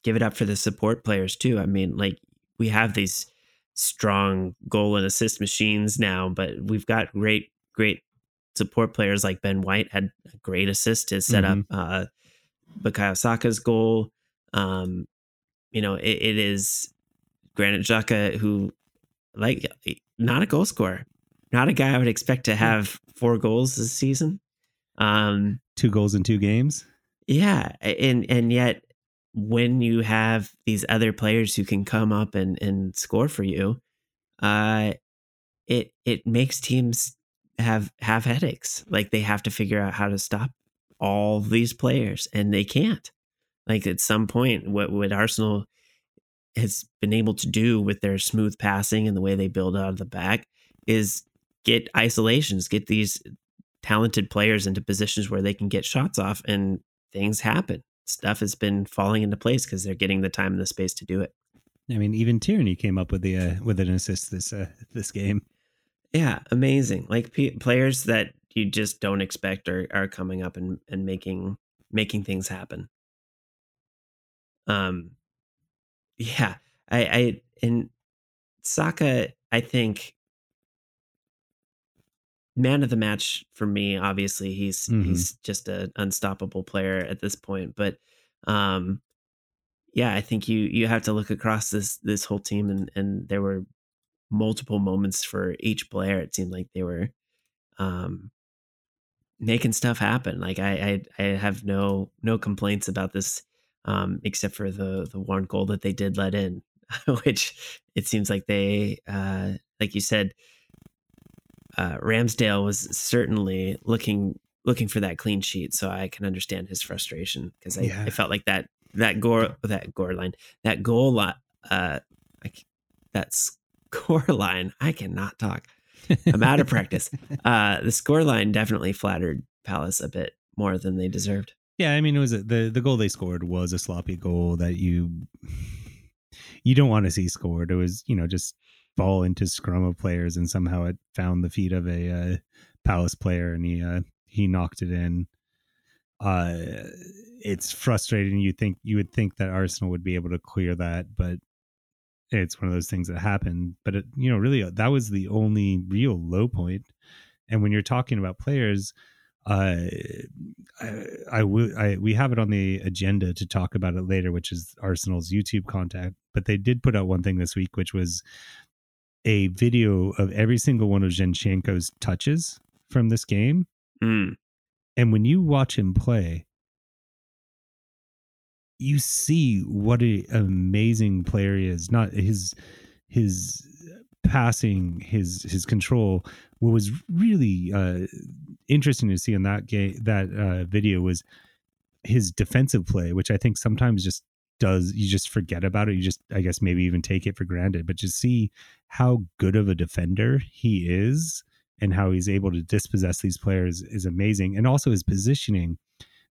give it up for the support players too i mean like we have these strong goal and assist machines now but we've got great great support players like ben white had a great assist to set mm-hmm. up uh Bukayo Saka's goal um you know it, it is Granit Xhaka who like not a goal scorer. not a guy I would expect to have four goals this season. Um, two goals in two games. Yeah, and and yet when you have these other players who can come up and and score for you, uh, it it makes teams have have headaches. Like they have to figure out how to stop all these players, and they can't. Like at some point, what what Arsenal has been able to do with their smooth passing and the way they build out of the back is get isolations, get these talented players into positions where they can get shots off and things happen. Stuff has been falling into place because they're getting the time and the space to do it. I mean, even Tierney came up with the uh, with an assist this uh, this game. Yeah, amazing. Like p- players that you just don't expect are are coming up and and making making things happen. Um, yeah, I I in Saka, I think man of the match for me. Obviously, he's mm-hmm. he's just an unstoppable player at this point. But um, yeah, I think you you have to look across this this whole team, and and there were multiple moments for each player. It seemed like they were um, making stuff happen. Like I, I I have no no complaints about this, um, except for the the one goal that they did let in, which it seems like they uh, like you said uh, Ramsdale was certainly looking looking for that clean sheet, so I can understand his frustration because I, yeah. I, felt like that that gore that gore line that goal line uh that score line I cannot talk. I'm out of practice. Uh, the score line definitely flattered Palace a bit more than they deserved. Yeah, I mean it was a, the the goal they scored was a sloppy goal that you you don't want to see scored. It was you know just ball into scrum of players, and somehow it found the feet of a uh, Palace player, and he uh, he knocked it in. Uh, it's frustrating. You think you would think that Arsenal would be able to clear that, but it's one of those things that happened. But it, you know, really, that was the only real low point. And when you're talking about players, uh, I, I, I, we have it on the agenda to talk about it later, which is Arsenal's YouTube content. But they did put out one thing this week, which was a video of every single one of Zinchenko's touches from this game. Mm. And when you watch him play, you see what an amazing player he is. Not his his passing, his his control. What was really uh, interesting to see in that game, that uh, video was his defensive play, which I think sometimes just does you just forget about it you just i guess maybe even take it for granted but just see how good of a defender he is and how he's able to dispossess these players is amazing and also his positioning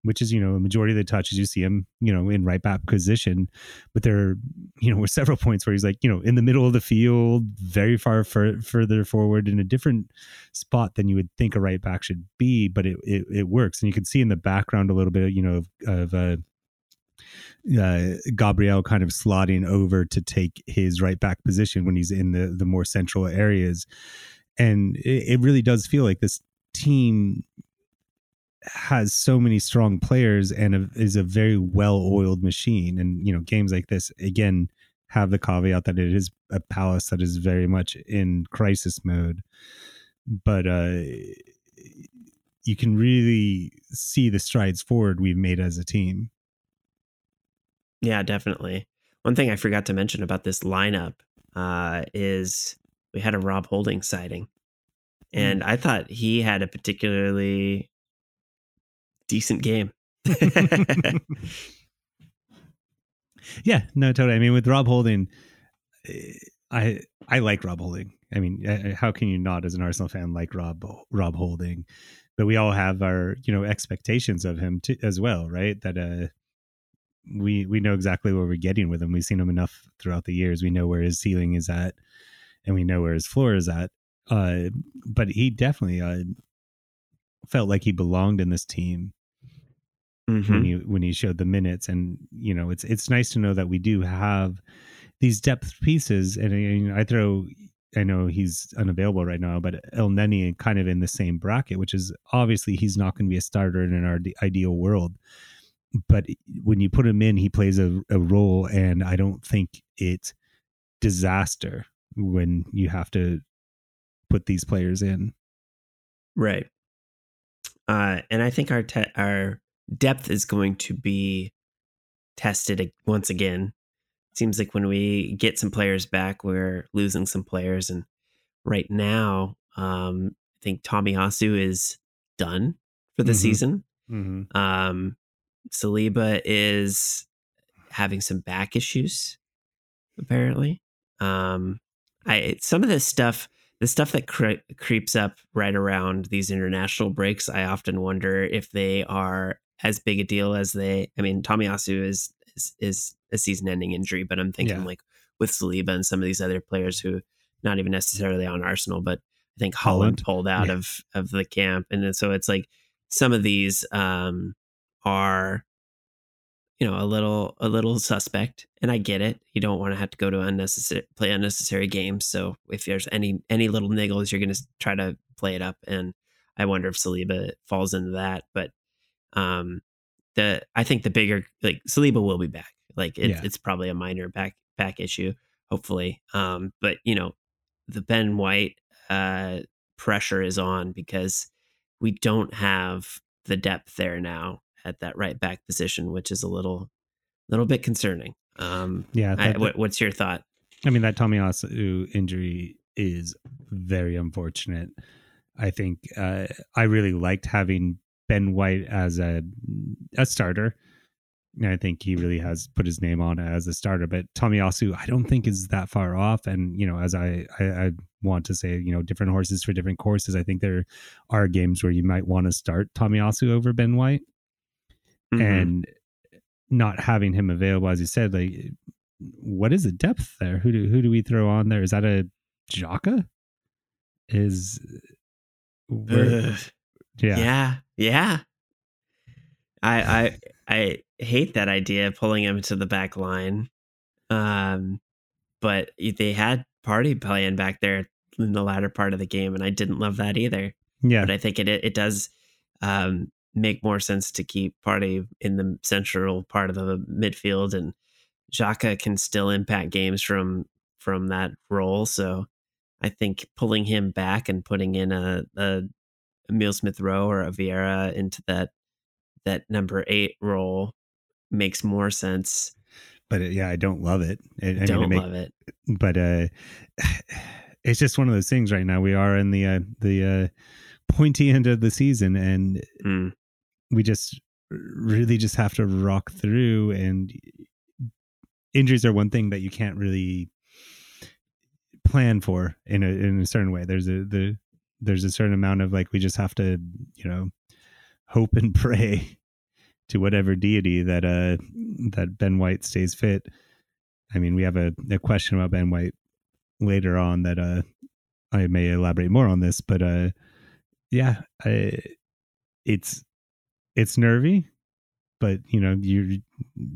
which is you know a majority of the touches you see him you know in right back position. But there you know were several points where he's like you know in the middle of the field very far fur- further forward in a different spot than you would think a right back should be but it, it, it works. And you can see in the background a little bit you know of, of uh, uh, Gabriel kind of slotting over to take his right back position when he's in the the more central areas, and it, it really does feel like this team has so many strong players and a, is a very well oiled machine. And you know, games like this again have the caveat that it is a palace that is very much in crisis mode, but uh, you can really see the strides forward we've made as a team. Yeah, definitely. One thing I forgot to mention about this lineup uh, is we had a Rob Holding sighting, mm. and mm. I thought he had a particularly decent game. yeah, no, totally. I mean, with Rob Holding, eh, I I like Rob Holding. I mean, how can you not, as an Arsenal fan, like Rob Rob Holding? But we all have our you know expectations of him as well, right? That uh, we we know exactly what we're getting with him. We've seen him enough throughout the years. We know where his ceiling is at, and we know where his floor is at. Uh, but he definitely uh, felt like he belonged in this team mm-hmm. when he when he showed the minutes. And you know, it's it's nice to know that we do have these depth pieces. And you know, I throw. I know he's unavailable right now, but Elneny kind of in the same bracket, which is obviously he's not going to be a starter in our ideal world but when you put him in, he plays a, a role, and I don't think it's disaster when you have to put these players in. Right. Uh, and I think our te- our depth is going to be tested once again. Seems like when we get some players back, we're losing some players, and right now, um, I think Tomiyasu is done for the Mhm. season. Mm-hmm. Um, Saliba is having some back issues, apparently. Um, I some of this stuff, the stuff that cre- creeps up right around these international breaks, I often wonder if they are as big a deal as they. I mean, Tomiyasu is is, is a season-ending injury, but I'm thinking Yeah. like with Saliba and some of these other players who not even necessarily on Arsenal, but I think Haaland, Haaland, pulled out yeah. of of the camp, and then, so it's like some of these um, are you know a little a little suspect and i get it you don't want to have to go to unnecessary play unnecessary games so if there's any any little niggles you're going to try to play it up and i wonder if saliba falls into that but um the i think the bigger like saliba will be back like it, Yeah. it's probably a minor back back issue hopefully um but you know the ben white uh pressure is on because we don't have the depth there now at that right back position, which is a little little bit concerning. Um, Yeah, I, what, what's your thought? I mean, that Tomiyasu injury is very unfortunate. I think uh, I really liked having Ben White as a a starter. And I think he really has put his name on as a starter. But Tomiyasu, I don't think is that far off. And you know, as I, I I want to say, you know, different horses for different courses. I think there are games where you might want to start Tomiyasu over Ben White Mhm. and not having him available, as you said, like what is the depth there? Who do who do we throw on there? Is that a Xhaka? Is where. Yeah. yeah, yeah. I I I hate that idea pulling him to the back line. Um, but they had Partey playing back there in the latter part of the game, and I didn't love that either. yeah, but I think it it does um, make more sense to keep Partey in the central part of the midfield, and Xhaka can still impact games from from that role. So I think pulling him back and putting in a, a Emil Smith Rowe or a Vieira into that that number eight role makes more sense. but yeah, I don't love it. I, I Don't make- love it. but uh, it's just one of those things right now. We are in the uh, the uh, pointy end of the season, and Mm, we just really just have to rock through. And injuries are one thing that you can't really plan for in a in a certain way. There's a the there's a certain amount of like we just have to you know hope and pray to whatever deity that uh that Ben White stays fit. I mean, we have a, a question about Ben White later on that uh I may elaborate more on this, but uh yeah, I, it's it's nervy, but you know, your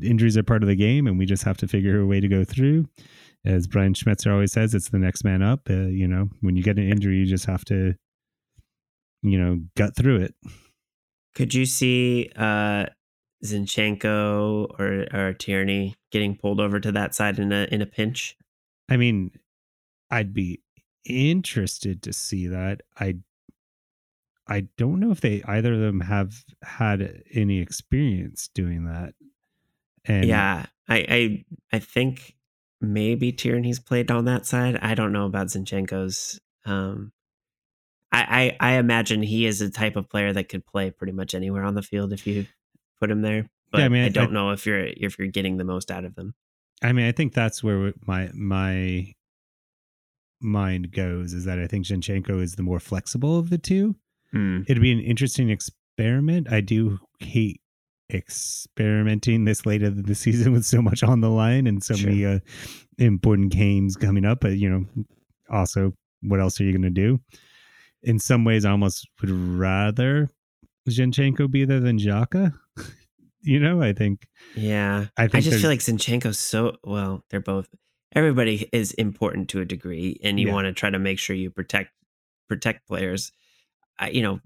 injuries are part of the game, and we just have to figure a way to go through. As Brian Schmetzer always says, it's the next man up. Uh, you know, when you get an injury, you just have to, you know, gut through it. Could you see uh, Zinchenko or or Tierney getting pulled over to that side in a in a pinch? I mean, I'd be interested to see that. I I don't know if they either of them have had any experience doing that. And yeah, I, I I think maybe Tierney's played on that side. I don't know about Zinchenko's. Um, I, I I imagine he is a type of player that could play pretty much anywhere on the field if you put him there. But I mean, I I- don't know if you're if you're getting the most out of them. I mean, I think that's where my my mind goes is that I think Zinchenko is the more flexible of the two. Hmm. It'd be an interesting experiment. I do hate experimenting this late in the season with so much on the line and so Sure. many uh, important games coming up. But you know, also, what else are you going to do? In some ways, I almost would rather Zinchenko be there than Xhaka. you know, I think Yeah, I I, just feel like Zinchenko's so well. They're both. Everybody is important to a degree, and you Yeah. want to try to make sure you protect protect players. I, you know,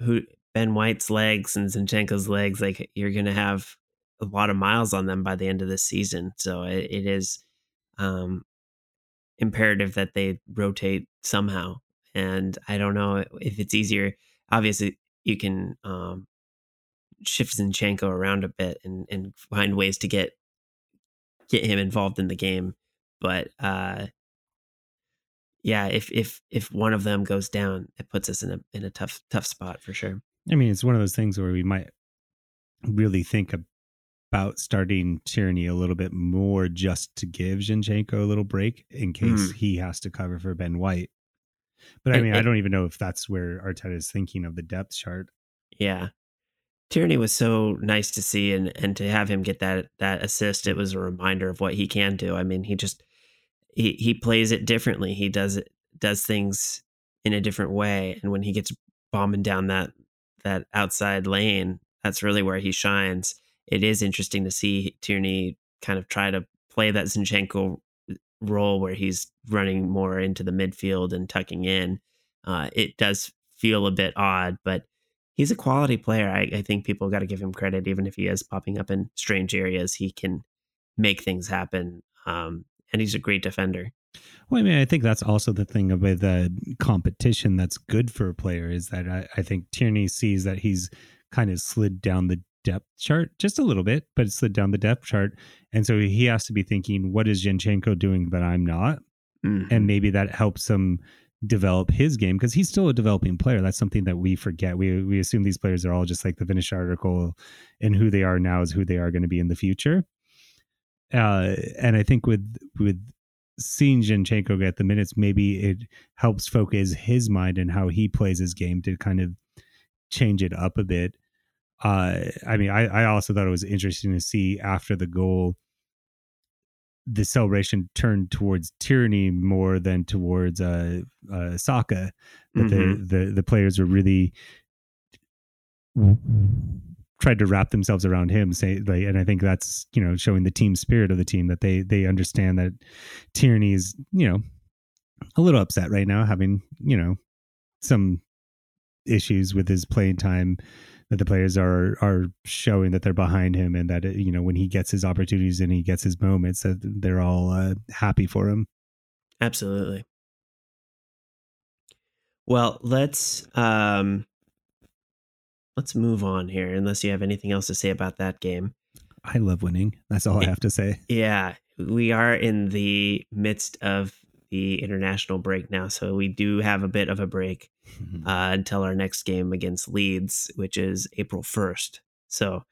who Ben White's legs and Zinchenko's legs, like you're going to have a lot of miles on them by the end of the season. So it, it is um, imperative that they rotate somehow. and I don't know if it's easier. Obviously, you can um, shift Zinchenko around a bit and and find ways to get get him involved in the game, but uh, yeah, if if if one of them goes down, it puts us in a in a tough tough spot for sure. I mean, it's one of those things where we might really think about starting Tierney a little bit more just to give Zinchenko a little break in case mm. he has to cover for Ben White. But I mean, I don't even know if that's where Arteta is thinking of the depth chart. Yeah. Tierney was so nice to see and and to have him get that that assist, it was a reminder of what he can do. I mean, he just he he plays it differently. He does it does things in a different way. And when he gets bombing down that that outside lane, that's really where he shines. It is interesting to see Tierney kind of try to play that Zinchenko role where he's running more into the midfield and tucking in. Uh, it does feel a bit odd, but he's a quality player. I, I think people got to give him credit, even if he is popping up in strange areas. He can make things happen, um, and he's a great defender. Well, I mean, I think that's also the thing about the competition that's good for a player is that I, I think Tierney sees that he's kind of slid down the depth chart just a little bit, but it slid down the depth chart. And so he has to be thinking, what is Zinchenko doing that I'm not? Mm-hmm. And maybe that helps him develop his game because he's still a developing player. That's something that we forget. We we assume these players are all just like the finished article, and who they are now is who they are going to be in the future. Uh, and I think with with seeing Zinchenko get the minutes, maybe it helps focus his mind and how he plays his game to kind of change it up a bit uh, I mean, I, I also thought it was interesting to see after the goal, the celebration turned towards Tierney more than towards uh, uh Saka. That mm-hmm. the, the the players were really tried to wrap themselves around him say like and i think that's you know showing the team spirit of the team that they they understand that tierney is you know a little upset right now having you know some issues with his playing time that the players are are showing that they're behind him and that you know when he gets his opportunities and he gets his moments that they're all uh, happy for him. Absolutely. Well, let's um let's move on here unless you have anything else to say about that game. I love winning. That's all I have to say. Yeah, we are in the midst of the international break now, so we do have a bit of a break mm-hmm. uh, until our next game against Leeds, which is April first. So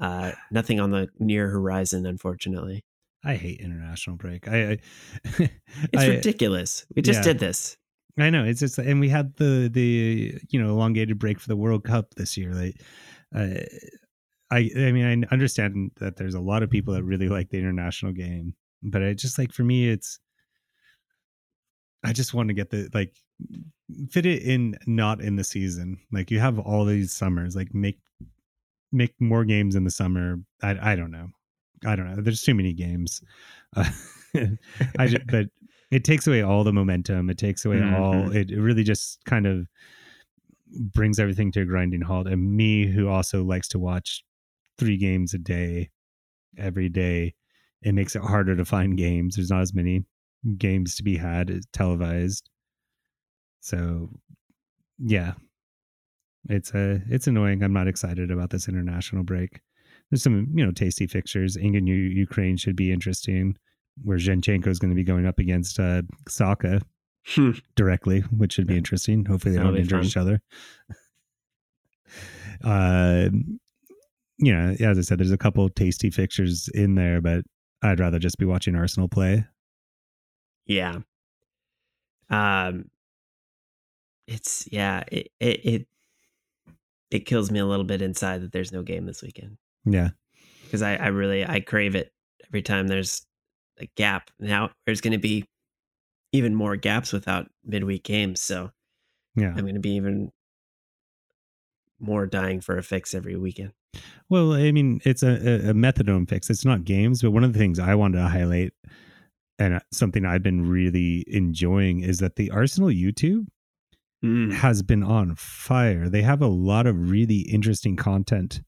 uh, nothing on the near horizon, unfortunately. I hate international break. I, I it's I, ridiculous. We just yeah. did this. I know it's just, and we had the the you know elongated break for the World Cup this year. Like, uh, I I mean I understand that there's a lot of people that really like the international game, but I just like for me it's I just want to get the like fit it in not in the season. Like you have all these summers, like make make more games in the summer. I I don't know. I don't know. There's too many games. Uh, I just, but it takes away all the momentum. It takes away mm-hmm. all. It, it really just kind of brings everything to a grinding halt. And me, who also likes to watch three games a day, every day, it makes it harder to find games. There's not as many games to be had televised. So yeah. It's a uh, it's annoying. I'm not excited about this international break. There's some, you know, tasty fixtures. England Ukraine should be interesting where Zinchenko is going to be going up against uh, Saka hmm. directly, which should be interesting. Hopefully they That'll don't injure fun. each other. uh, you know, as I said, there's a couple tasty fixtures in there, but I'd rather just be watching Arsenal play. Yeah. Um it's yeah, it it it, it kills me a little bit inside that there's no game this weekend. Yeah. Because I, I really I crave it every time there's a gap. Now there's gonna be even more gaps without midweek games. So yeah, I'm gonna be even more dying for a fix every weekend. Well, I mean, it's a, a methadone fix. It's not games, but one of the things I wanted to highlight and uh, something I've been really enjoying is that the Arsenal YouTube mm. has been on fire. They have a lot of really interesting content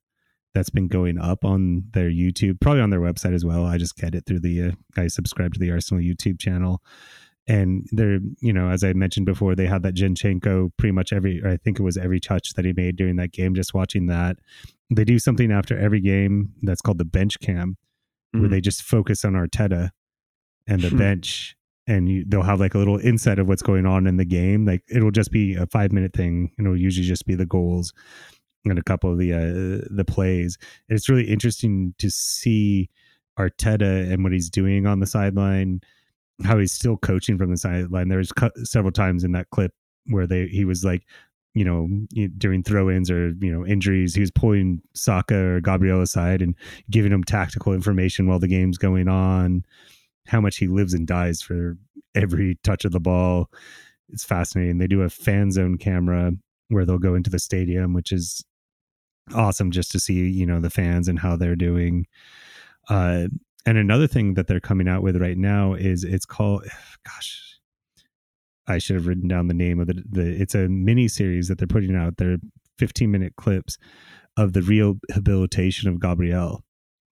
that's been going up on their YouTube, probably on their website as well. I just get it through the uh, I subscribe to the Arsenal YouTube channel, and they're you know as i mentioned before they had that Zinchenko pretty much every i think it was every touch that he made during that game just watching that they do something after every game that's called the bench cam where Mhm. they just focus on arteta and the Hmm. bench and you, they'll have like a little insight of what's going on in the game like it'll just be a five minute thing and it'll usually just be the goals and a couple of the uh, the plays and it's really interesting to see arteta and what he's doing on the sideline how he's still coaching from the sideline. There's cu- several times in that clip where they he was like, you know, during throw-ins or you know injuries, he was pulling Saka or Gabriel aside and giving him tactical information while the game's going on. How much he lives and dies for every touch of the ball. It's fascinating. They do a fan zone camera where they'll go into the stadium, which is awesome just to see you know the fans and how they're doing. Uh, and another thing that they're coming out with right now is it's called gosh i should have written down the name of the, the it's a mini series that they're putting out they're 15 minute clips of the rehabilitation of gabriel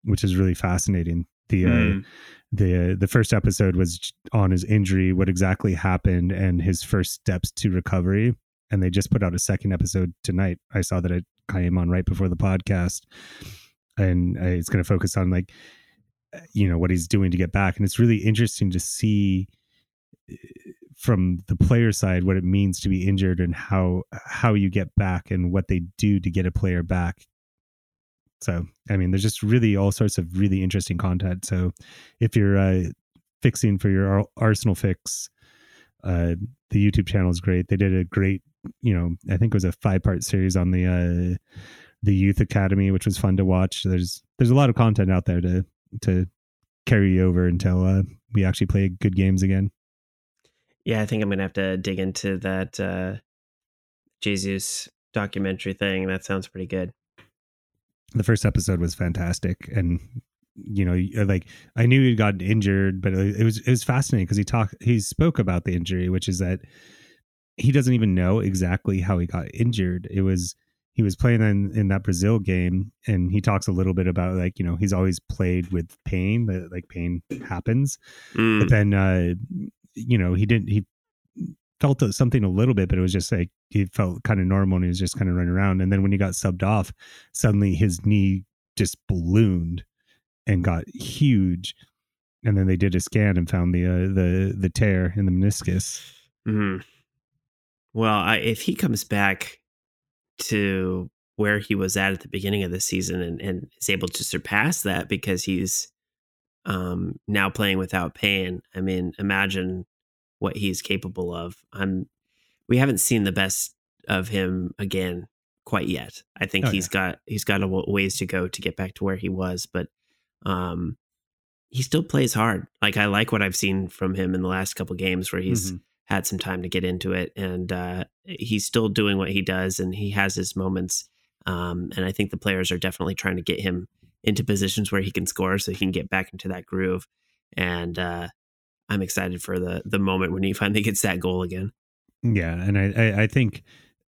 which is really fascinating the uh, Mm. the the first episode was on his injury what exactly happened and his first steps to recovery and they just put out a second episode tonight i saw that it came on right before the podcast and uh, it's going to focus on like uh, you know what he's doing to get back and it's really interesting to see uh, from the player side what it means to be injured and how how you get back and what they do to get a player back. So i mean there's just really all sorts of really interesting content. So if you're uh, fixing for your arsenal fix uh the youtube channel is great. They did a great you know i think it was a five part series on the uh the youth academy which was fun to watch there's there's a lot of content out there to to carry you over until uh, we actually play good games again Yeah, I think I'm gonna have to dig into that uh Jesus documentary thing. That sounds pretty good. the first episode was fantastic and you know like i knew he'd gotten injured but it was it was fascinating because he talked he spoke about the injury which is that he doesn't even know exactly how he got injured. It was he was playing in, in that brazil game and he talks a little bit about like you know he's always played with pain that like pain happens. Mm. but then uh you know he didn't he felt something a little bit but it was just like he felt kind of normal and he was just kind of running around. And then when he got subbed off suddenly his knee just ballooned and got huge. And then they did a scan and found the uh, the the tear in the meniscus. Mhm. Well, I, if he comes back to where he was at at the beginning of the season and, and is able to surpass that because he's um, now playing without pain, I mean, imagine what he's capable of. I'm. We haven't seen the best of him again quite yet. I think Oh, he's got he's got a ways to go to get back to where he was, but um, he still plays hard. Like I like what I've seen from him in the last couple games where he's Mhm. Had some time to get into it and uh, he's still doing what he does and he has his moments um, and i think the players are definitely trying to get him into positions where he can score so he can get back into that groove and uh, i'm excited for the the moment when he finally gets that goal again. Yeah and I, I i think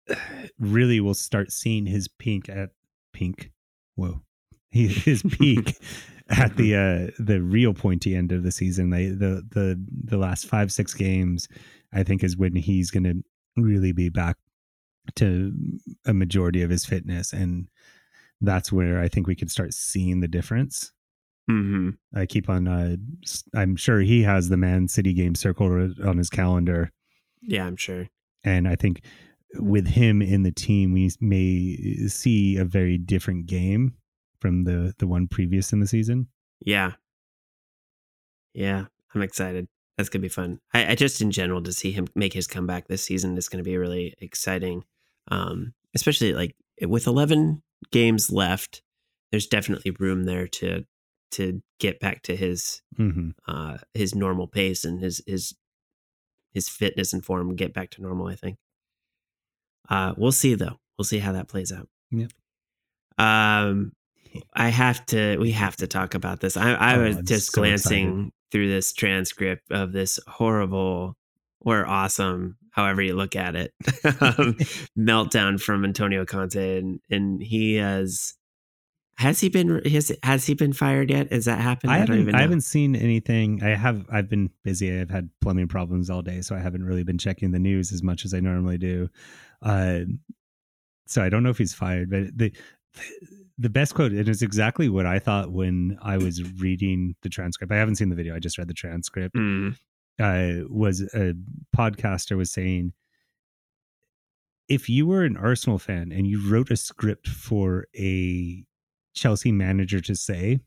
really we'll start seeing his pink at pink whoa his peak at the uh the real pointy end of the season. They the the the last five six games i think is when he's gonna really be back to a majority of his fitness and that's where i think we can start seeing the difference. Mm-hmm. i keep on uh i'm sure he has the man city game circled on his calendar. Yeah i'm sure. And I think with him in the team, we may see a very different game from the the one previous in the season. yeah. Yeah i'm excited that's gonna be fun I, I just in general to see him make his comeback this season is gonna be really exciting um especially like with 11 games left there's definitely room there to to get back to his Mm-hmm. uh his normal pace and his his his fitness and form get back to normal i think uh we'll see though we'll see how that plays out Yeah. um i have to we have to talk about this i i Oh, was I'm just so glancing. Through this transcript of this horrible or awesome however you look at it um, meltdown from antonio conte and and he has Has he been has has he been fired yet? Has that happened? I haven't I, haven't seen anything. I have I've been busy. I've had plumbing problems all day, so I haven't really been checking the news as much as I normally do. Uh, so I don't know if he's fired, but the the best quote and it is exactly what I thought when I was reading the transcript. I haven't seen the video. I just read the transcript. Mm. Uh, was a podcaster was saying if you were an Arsenal fan and you wrote a script for a Chelsea manager to say,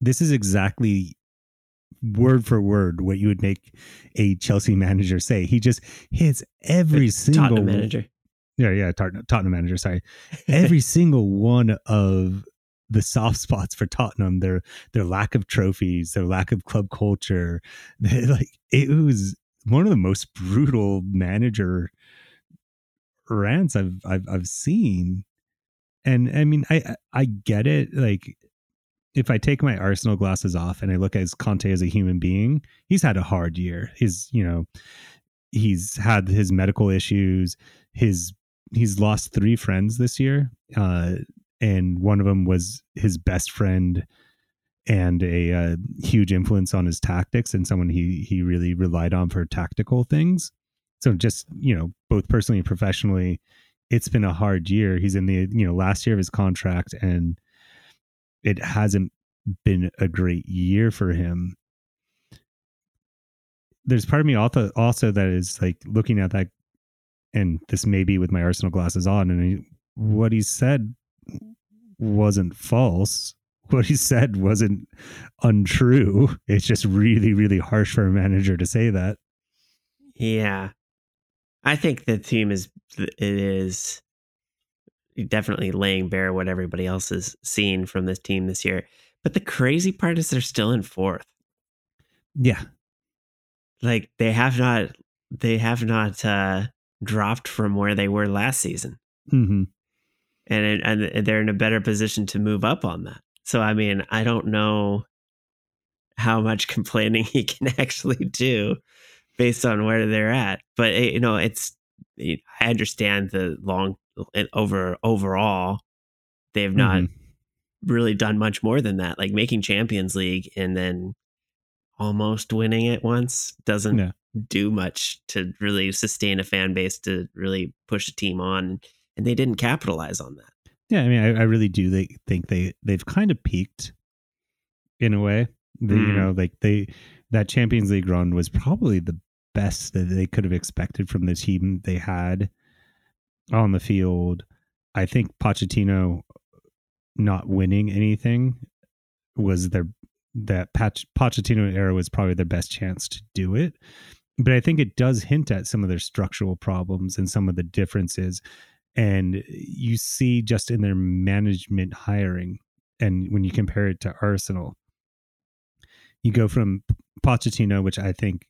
this is exactly word for word what you would make a Chelsea manager say. He just hits every single manager. Yeah, yeah, Tottenham manager. Sorry, every single one of the soft spots for Tottenham, their their lack of trophies, their lack of club culture, like it was one of the most brutal manager rants I've I've I've seen. And I mean, I I get it. Like, if I take my Arsenal glasses off and I look at Conte as a human being, he's had a hard year. He's you know, he's had his medical issues. His he's lost three friends this year, uh, and one of them was his best friend and a uh, huge influence on his tactics and someone he he really relied on for tactical things. So just, you know, both personally and professionally, it's been a hard year. He's in the, you know, last year of his contract and it hasn't been a great year for him. There's part of me also also that is like looking at that and this may be with my Arsenal glasses on and he, what he said wasn't false what he said wasn't untrue. It's just really, really harsh for a manager to say that. Yeah. I think the team is it is definitely laying bare what everybody else is seeing from this team this year. But the crazy part is they're still in fourth. Yeah. Like they have not they have not uh dropped from where they were last season. Mm-hmm. And and they're in a better position to move up on that. So I mean, I don't know how much complaining he can actually do based on where they're at. But it, you know, it's I understand the long over overall they've not mm-hmm. really done much more than that. Like making Champions League and then almost winning it once doesn't yeah. Do much to really sustain a fan base to really push a team on, and they didn't capitalize on that. Yeah, I mean, I, I really do they think they they've kind of peaked in a way. They, mm. You know, like they that Champions League run was probably the best that they could have expected from the team they had on the field. I think Pochettino not winning anything was their that Pochettino era was probably their best chance to do it. But I think it does hint at some of their structural problems and some of the differences. And you see just in their management hiring, and when you compare it to Arsenal, you go from Pochettino, which I think,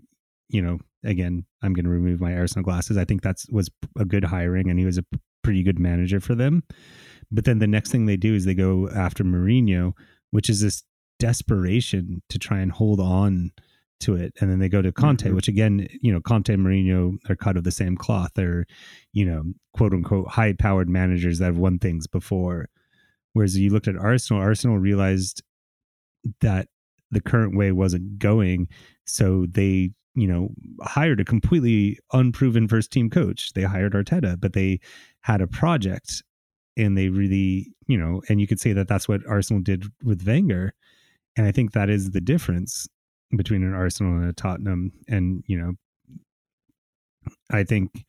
you know, again, I'm going to remove my Arsenal glasses. I think that's was a good hiring, and he was a pretty good manager for them. But then the next thing they do is they go after Mourinho, which is this desperation to try and hold on to it. And then they go to Conte, mm-hmm. which again, you know, Conte and Mourinho are cut of the same cloth. They're, you know, quote unquote high powered managers that have won things before. Whereas you looked at Arsenal, Arsenal realized that the current way wasn't going. So they you know, hired a completely unproven first team coach. They hired Arteta, but they had a project and they really, you know, and you could say that that's what Arsenal did with Wenger. And I think that is the difference between an Arsenal and a Tottenham. And, you know, I think,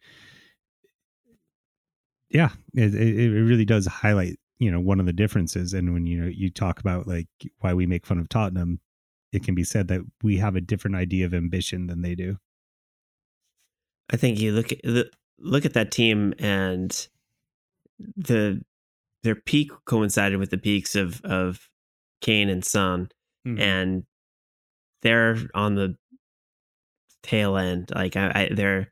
yeah, it, it really does highlight, you know, one of the differences. And when, you know, you talk about like why we make fun of Tottenham, it can be said that we have a different idea of ambition than they do. I think you look at the, look at that team and the their peak coincided with the peaks of of Kane and Son, mm-hmm. and they're on the tail end. Like I, I, they're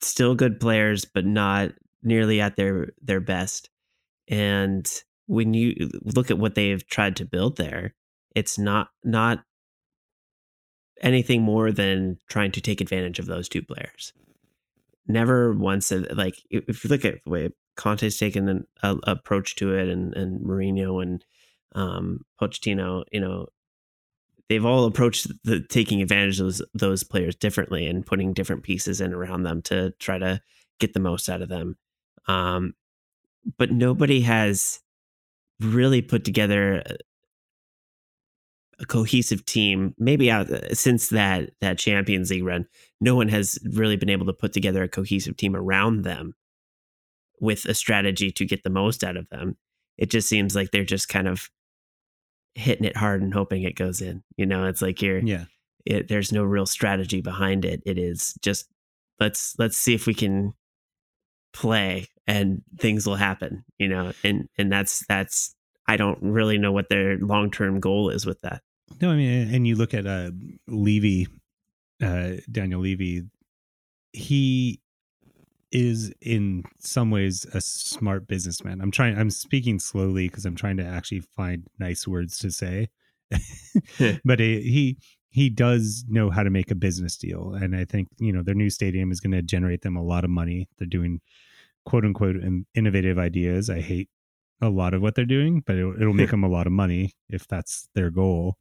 still good players, but not nearly at their their best. And when you look at what they've tried to build there, it's not not anything more than trying to take advantage of those two players. never once like if you look at the way Conte's taken an a, approach to it, and and Mourinho and um, Pochettino, you know, they've all approached the taking advantage of those, those players differently and putting different pieces in around them to try to get the most out of them. Um, but nobody has really put together a, cohesive team. Maybe out since that that Champions League run, no one has really been able to put together a cohesive team around them with a strategy to get the most out of them. It just seems like they're just kind of hitting it hard and hoping it goes in. You know, it's like you're yeah. It, there's no real strategy behind it. It is just let's let's see if we can play and things will happen. You know, and and that's that's I don't really know what their long term goal is with that. No, I mean, and you look at uh, Levy, uh, Daniel Levy, he is in some ways a smart businessman. I'm trying I'm speaking slowly because I'm trying to actually find nice words to say. but he he does know how to make a business deal and I think, you know, their new stadium is going to generate them a lot of money. They're doing quote unquote innovative ideas. I hate a lot of what they're doing, but it'll, it'll make them a lot of money if that's their goal.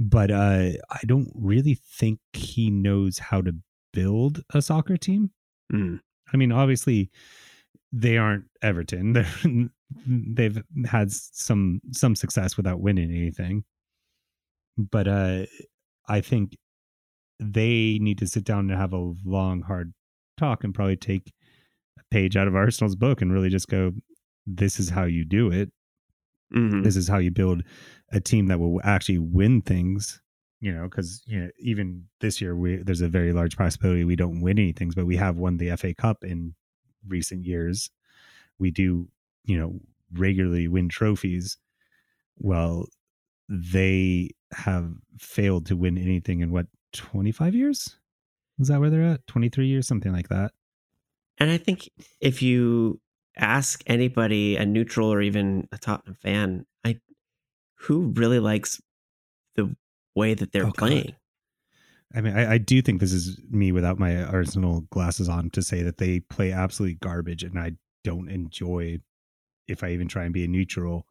But uh, I don't really think he knows how to build a soccer team. Mm. I mean, obviously, they aren't Everton. They're, they've had some some success without winning anything, but uh, I think they need to sit down and have a long, hard talk and probably take a page out of Arsenal's book and really just go, "This is how you do it. Mm-hmm. This is how you build a team that will actually win things." You know, because you know, even this year we there's a very large possibility we don't win anything, but we have won the FA Cup in recent years. We do, you know, regularly win trophies. Well, they have failed to win anything in what 25 years? Is that where they're at? 23 years, something like that. And I think if you ask anybody, a neutral or even a Tottenham fan, I who really likes way that they're oh, playing. God. I mean, I, I, do think this is me without my Arsenal glasses on to say that they play absolutely garbage, and I don't enjoy, if I even try and be a neutral,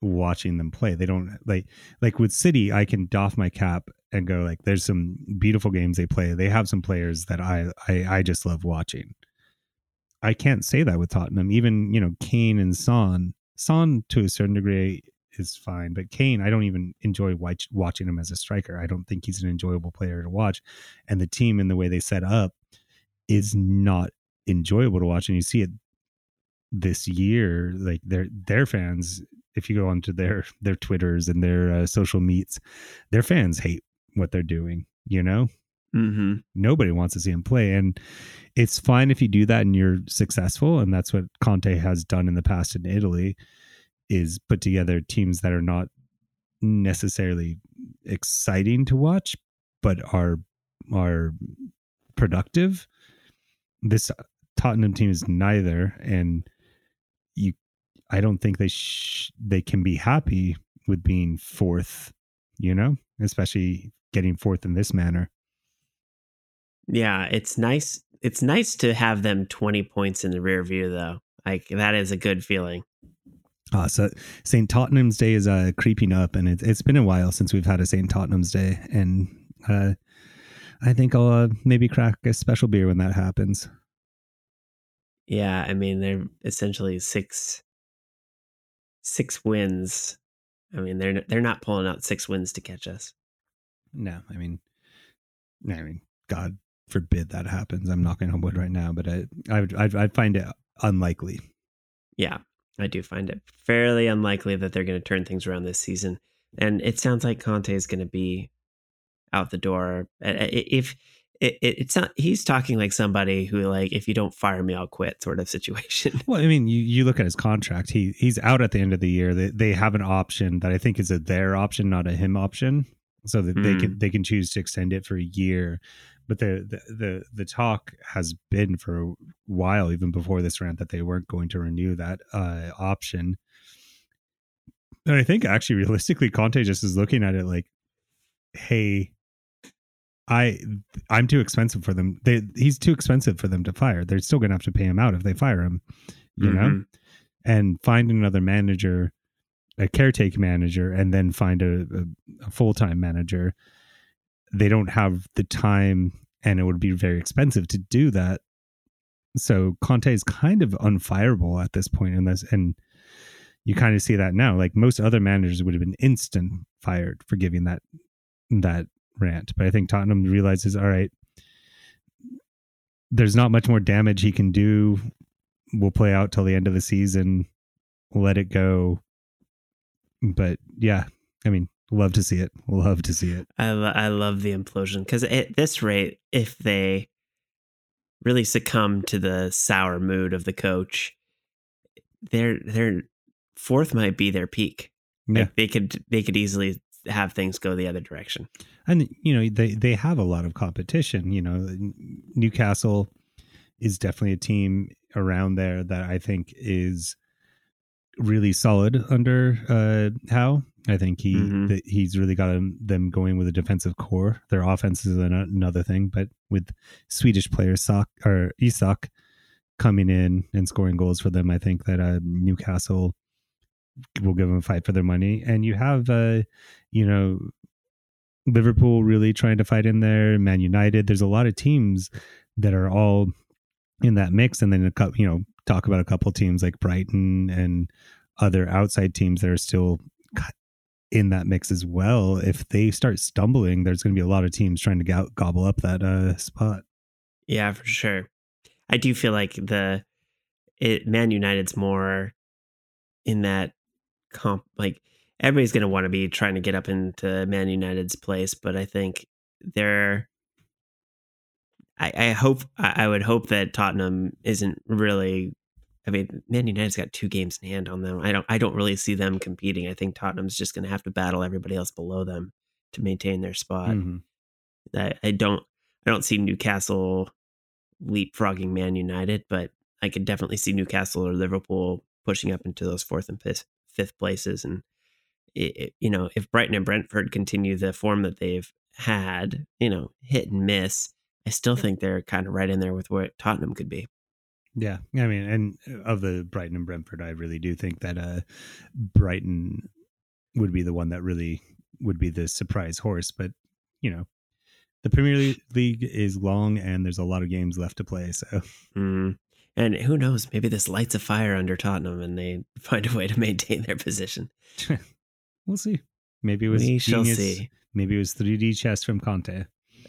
watching them play. They don't like like with City. I can doff my cap and go like, "There's some beautiful games they play. They have some players that I I, I just love watching." I can't say that with Tottenham. Even you know Kane and Son. Son to a certain degree is fine. But Kane, I don't even enjoy watch, watching him as a striker. I don't think he's an enjoyable player to watch. And the team and the way they set up is not enjoyable to watch. And you see it this year, like their their fans. If you go onto their their twitters and their uh, social meets, their fans hate what they're doing. You know, Mm-hmm. Nobody wants to see him play. And it's fine if you do that and you're successful. And that's what Conte has done in the past in Italy is put together teams that are not necessarily exciting to watch, but are are productive. This Tottenham team is neither, and you, I don't think they sh- they can be happy with being fourth. You know, especially getting fourth in this manner. Yeah, it's nice. It's nice to have them twenty points in the rear view, though. Like that is a good feeling. Uh, so St. Tottenham's Day is uh, creeping up, and it, it's been a while since we've had a St. Tottenham's Day, and uh, I think I'll uh, maybe crack a special beer when that happens. Yeah, I mean they're essentially six six wins. I mean they're they're not pulling out six wins to catch us. No, I mean, I mean, God forbid that happens. I'm knocking on wood right now, but I I would I'd, I'd find it unlikely. Yeah, I do find it fairly unlikely that they're going to turn things around this season. And it sounds like Conte is going to be out the door. If it, it, it's not, he's talking like somebody who like, if you don't fire me, I'll quit sort of situation. Well, I mean, you, you look at his contract. He he's out at the end of the year. They they have an option that I think is a their option, not a him option, so that mm. they can mm. they can choose to extend it for a year but the, the, the the talk has been for a while, even before this rant, that they weren't going to renew that uh, option. And I think actually, realistically, Conte just is looking at it like, "Hey, I I'm too expensive for them. They, he's too expensive for them to fire. They're still going to have to pay him out if they fire him, you mm-hmm. know. And find another manager, a caretaker manager, and then find a, a, a full time manager. They don't have the time, and it would be very expensive to do that. So Conte is kind of unfireable at this point in this, and you kind of see that now. Like most other managers would have been instant fired for giving that that rant. But I think Tottenham realizes, all right, there's not much more damage he can do. We'll play out till the end of the season. Let it go. But yeah, I mean, love to see it. Love to see it. I lo- I love the implosion because at this rate, if they really succumb to the sour mood of the coach, their their fourth might be their peak. Yeah. Like they could they could easily have things go the other direction. And you know they they have a lot of competition. You know, Newcastle is definitely a team around there that I think is really solid under uh Howe. I think he mm-hmm. the, he's really got them going with a defensive core. Their offense is another thing, but with Swedish players Sock or Isak coming in and scoring goals for them, I think that uh, Newcastle will give them a fight for their money. And you have, uh, you know, Liverpool really trying to fight in there, Man United. There's a lot of teams that are all in that mix. And then a couple, you know, talk about a couple teams like Brighton and other outside teams that are still in that mix as well. If they start stumbling, there's going to be a lot of teams trying to go- gobble up that uh, spot. Yeah, for sure. I do feel like the it, Man United's more in that comp like everybody's going to want to be trying to get up into Man United's place, but I think they're. I, I hope I would hope that Tottenham isn't really. I mean, Man United's got two games in hand on them. I don't. I don't really see them competing. I think Tottenham's just going to have to battle everybody else below them to maintain their spot. Mm-hmm. I, I don't. I don't see Newcastle leapfrogging Man United, but I could definitely see Newcastle or Liverpool pushing up into those fourth and fifth fifth places. And it, it, you know, if Brighton and Brentford continue the form that they've had, you know, hit and miss, I still think they're kind of right in there with what Tottenham could be. Yeah, I mean, and uh, of the Brighton and Brentford, I really do think that uh, Brighton would be the one that really would be the surprise horse. But you know, the Premier League is long, and there's a lot of games left to play. So, mm. And who knows? Maybe this lights a fire under Tottenham, and they find a way to maintain their position. we'll see. Maybe it was we shall see. Maybe it was 3D chess from Conte.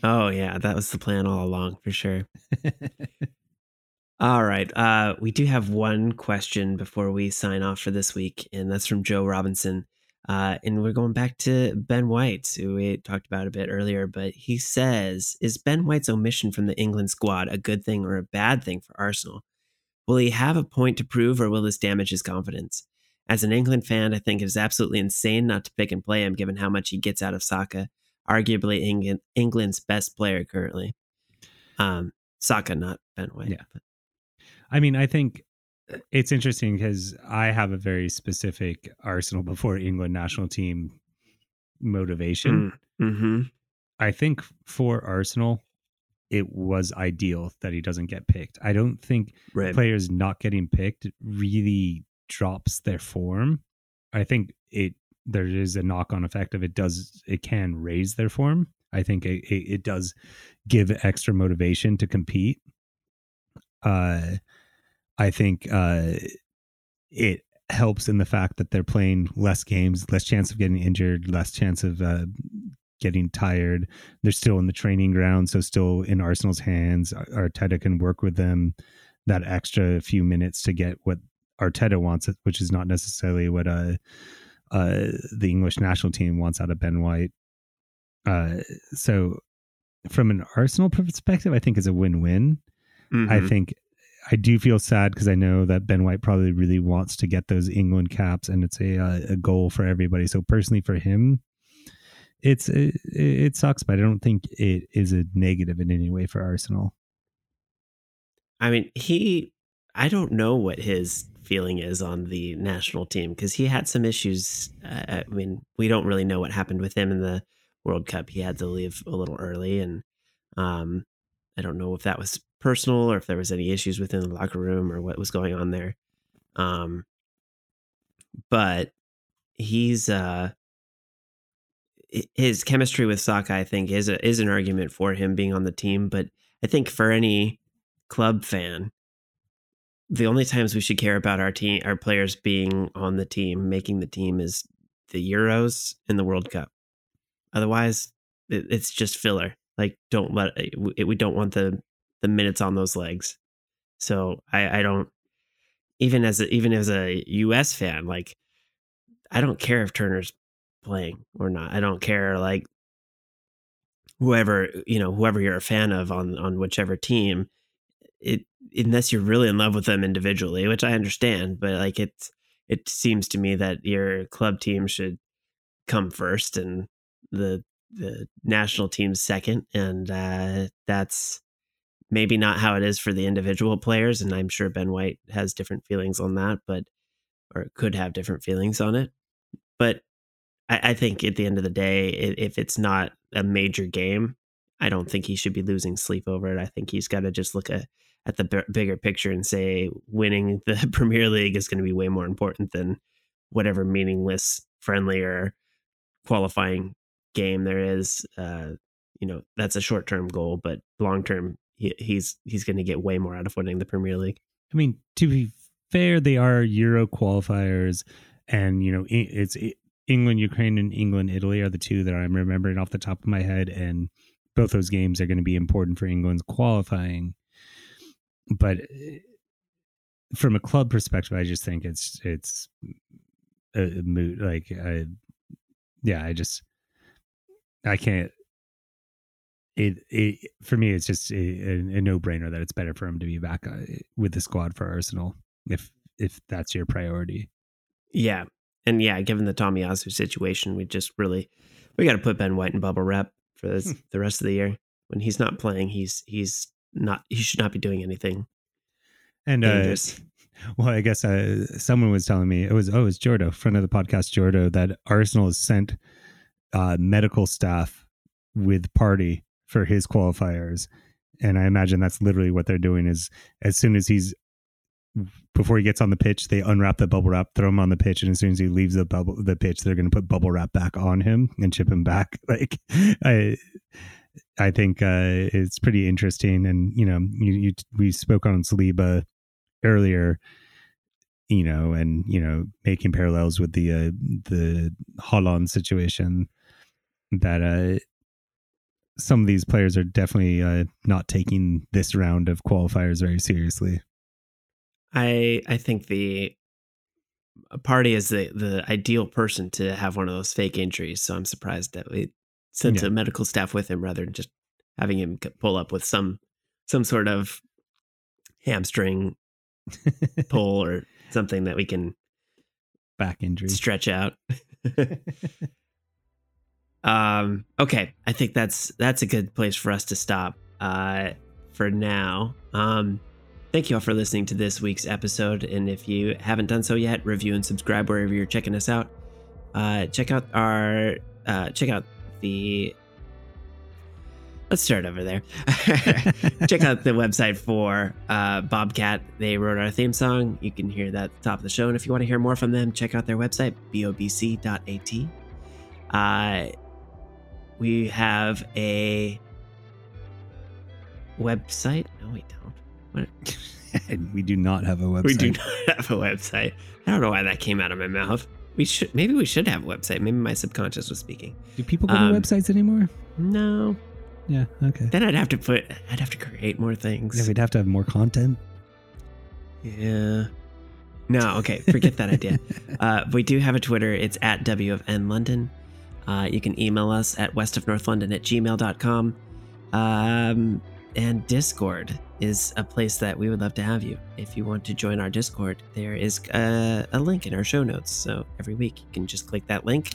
Oh yeah, that was the plan all along for sure. all right, uh, we do have one question before we sign off for this week, and that's from Joe Robinson. Uh, and we're going back to Ben White, who we talked about a bit earlier, but he says, Is Ben White's omission from the England squad a good thing or a bad thing for Arsenal? Will he have a point to prove or will this damage his confidence? As an England fan, I think it is absolutely insane not to pick and play him given how much he gets out of Saka, arguably England, England's best player currently. Um, Saka, not Ben White. Yeah. But. I mean, I think it's interesting because I have a very specific Arsenal before England national team motivation. Mm, mm-hmm. I think for Arsenal, it was ideal that he doesn't get picked. I don't think right. players not getting picked really drops their form. I think it there is a knock on effect of it does it can raise their form. I think it, it, it does give extra motivation to compete. Uh, I think uh, it helps in the fact that they're playing less games, less chance of getting injured, less chance of uh, getting tired. They're still in the training ground, so still in Arsenal's hands. Arteta can work with them that extra few minutes to get what Arteta wants, which is not necessarily what uh, uh, the English national team wants out of Ben White. Uh, so, from an Arsenal perspective, I think is a win-win. Mm-hmm. I think I do feel sad because I know that Ben White probably really wants to get those England caps, and it's a uh, a goal for everybody. So personally, for him, it's it, it sucks, but I don't think it is a negative in any way for Arsenal. I mean, he I don't know what his feeling is on the national team because he had some issues. Uh, I mean, we don't really know what happened with him in the World Cup, he had to leave a little early, and um, I don't know if that was personal or if there was any issues within the locker room or what was going on there. Um, but he's uh, his chemistry with Saka, I think, is a, is an argument for him being on the team. But I think for any club fan, the only times we should care about our team, our players being on the team, making the team, is the Euros and the World Cup. Otherwise, it, it's just filler. Like, don't let eh, it, eh, we don't want the the minutes on those legs. So I, I don't even as a, even as a U.S. fan, like I don't care if Turner's playing or not. I don't care like whoever you know whoever you're a fan of on on whichever team. It unless you're really in love with them individually, which I understand, but like it's it seems to me that your club team should come first and the the national team second, and uh, that's maybe not how it is for the individual players. And I'm sure Ben White has different feelings on that, but or could have different feelings on it. But I, I think at the end of the day, if it's not a major game, I don't think he should be losing sleep over it. I think he's got to just look at at the b- bigger picture and say winning the Premier League is going to be way more important than whatever meaningless friendly or qualifying game there is. Uh, you know, that's a short term goal, but long term, he, he's he's going to get way more out of winning the Premier League. I mean, to be fair, they are Euro qualifiers, and you know, it's England, Ukraine, and England, Italy are the two that I'm remembering off the top of my head, and both those games are going to be important for England's qualifying but eh, from a club perspective, I just think it's it's a mood. Like, I, yeah, I just I can't. It it for me, it's just a, a no brainer that it's better for him to be back uh, with the squad for Arsenal if if that's your priority. Yeah, and yeah, given the Tommy Tomiyasu situation, we just really we got to put Ben White in bubble wrap for this, the rest of the year. When he's not playing, he's he's not he should not be doing anything. And uh, well, I guess uh, someone was telling me it was oh, it's Jordo, friend of the podcast, Jordo, that Arsenal has sent uh, medical staff with Partey for his qualifiers, and I imagine that's literally what they're doing. Is as soon as he's before he gets on the pitch, they unwrap the bubble wrap, throw him on the pitch, and as soon as he leaves the bubble the pitch, they're going to put bubble wrap back on him and chip him back. Like, I I think uh, it's pretty interesting. And you know, you, you, we spoke on Saliba earlier, you know, and you know, making parallels with the uh, the Haaland situation. That uh, some of these players are definitely uh, not taking this round of qualifiers very seriously. I I think the Partey is the the ideal person to have one of those fake injuries. So I'm surprised that we sent yeah. a medical staff with him rather than just having him pull up with some some sort of hamstring pull or something that we can back injury stretch out. um okay, I think that's that's a good place for us to stop uh for now. Um thank you all for listening to this week's episode and if you haven't done so yet, review and subscribe wherever you're checking us out. Uh check out our uh check out the let's start over there. Check out the website for uh, Bobcat. They wrote our theme song. You can hear that at the top of the show. And if you want to hear more from them, check out their website, bobc.at. Uh, we have a website. No, we don't. What? we do not have a website. We do not have a website. I don't know why that came out of my mouth. We should maybe we should have a website. Maybe my subconscious was speaking. Do people go um, to websites anymore? No. Yeah. Okay. Then I'd have to put. I'd have to create more things. Yeah, we'd have to have more content. Yeah. No. Okay. Forget that idea. Uh, we do have a Twitter. It's at WFN London. Uh, you can email us at westofnorthlondon at gmail.com. Um, and Discord is a place that we would love to have you. If you want to join our Discord, there is a, a link in our show notes. So every week you can just click that link.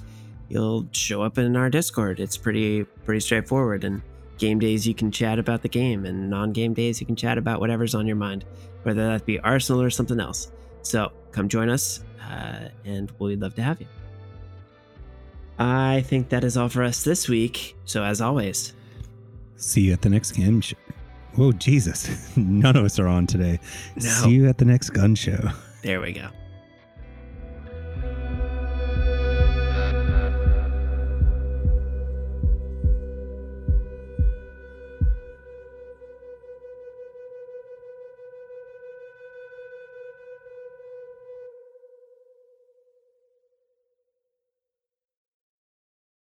You'll show up in our Discord. It's pretty pretty straightforward. And game days you can chat about the game, and non-game days you can chat about whatever's on your mind, whether that be Arsenal or something else. So come join us, uh, and we'd love to have you. I think that is all for us this week. So, as always, See you at the next game show. Whoa, Jesus. None of us are on today. No. See you at the next gun show. there we go.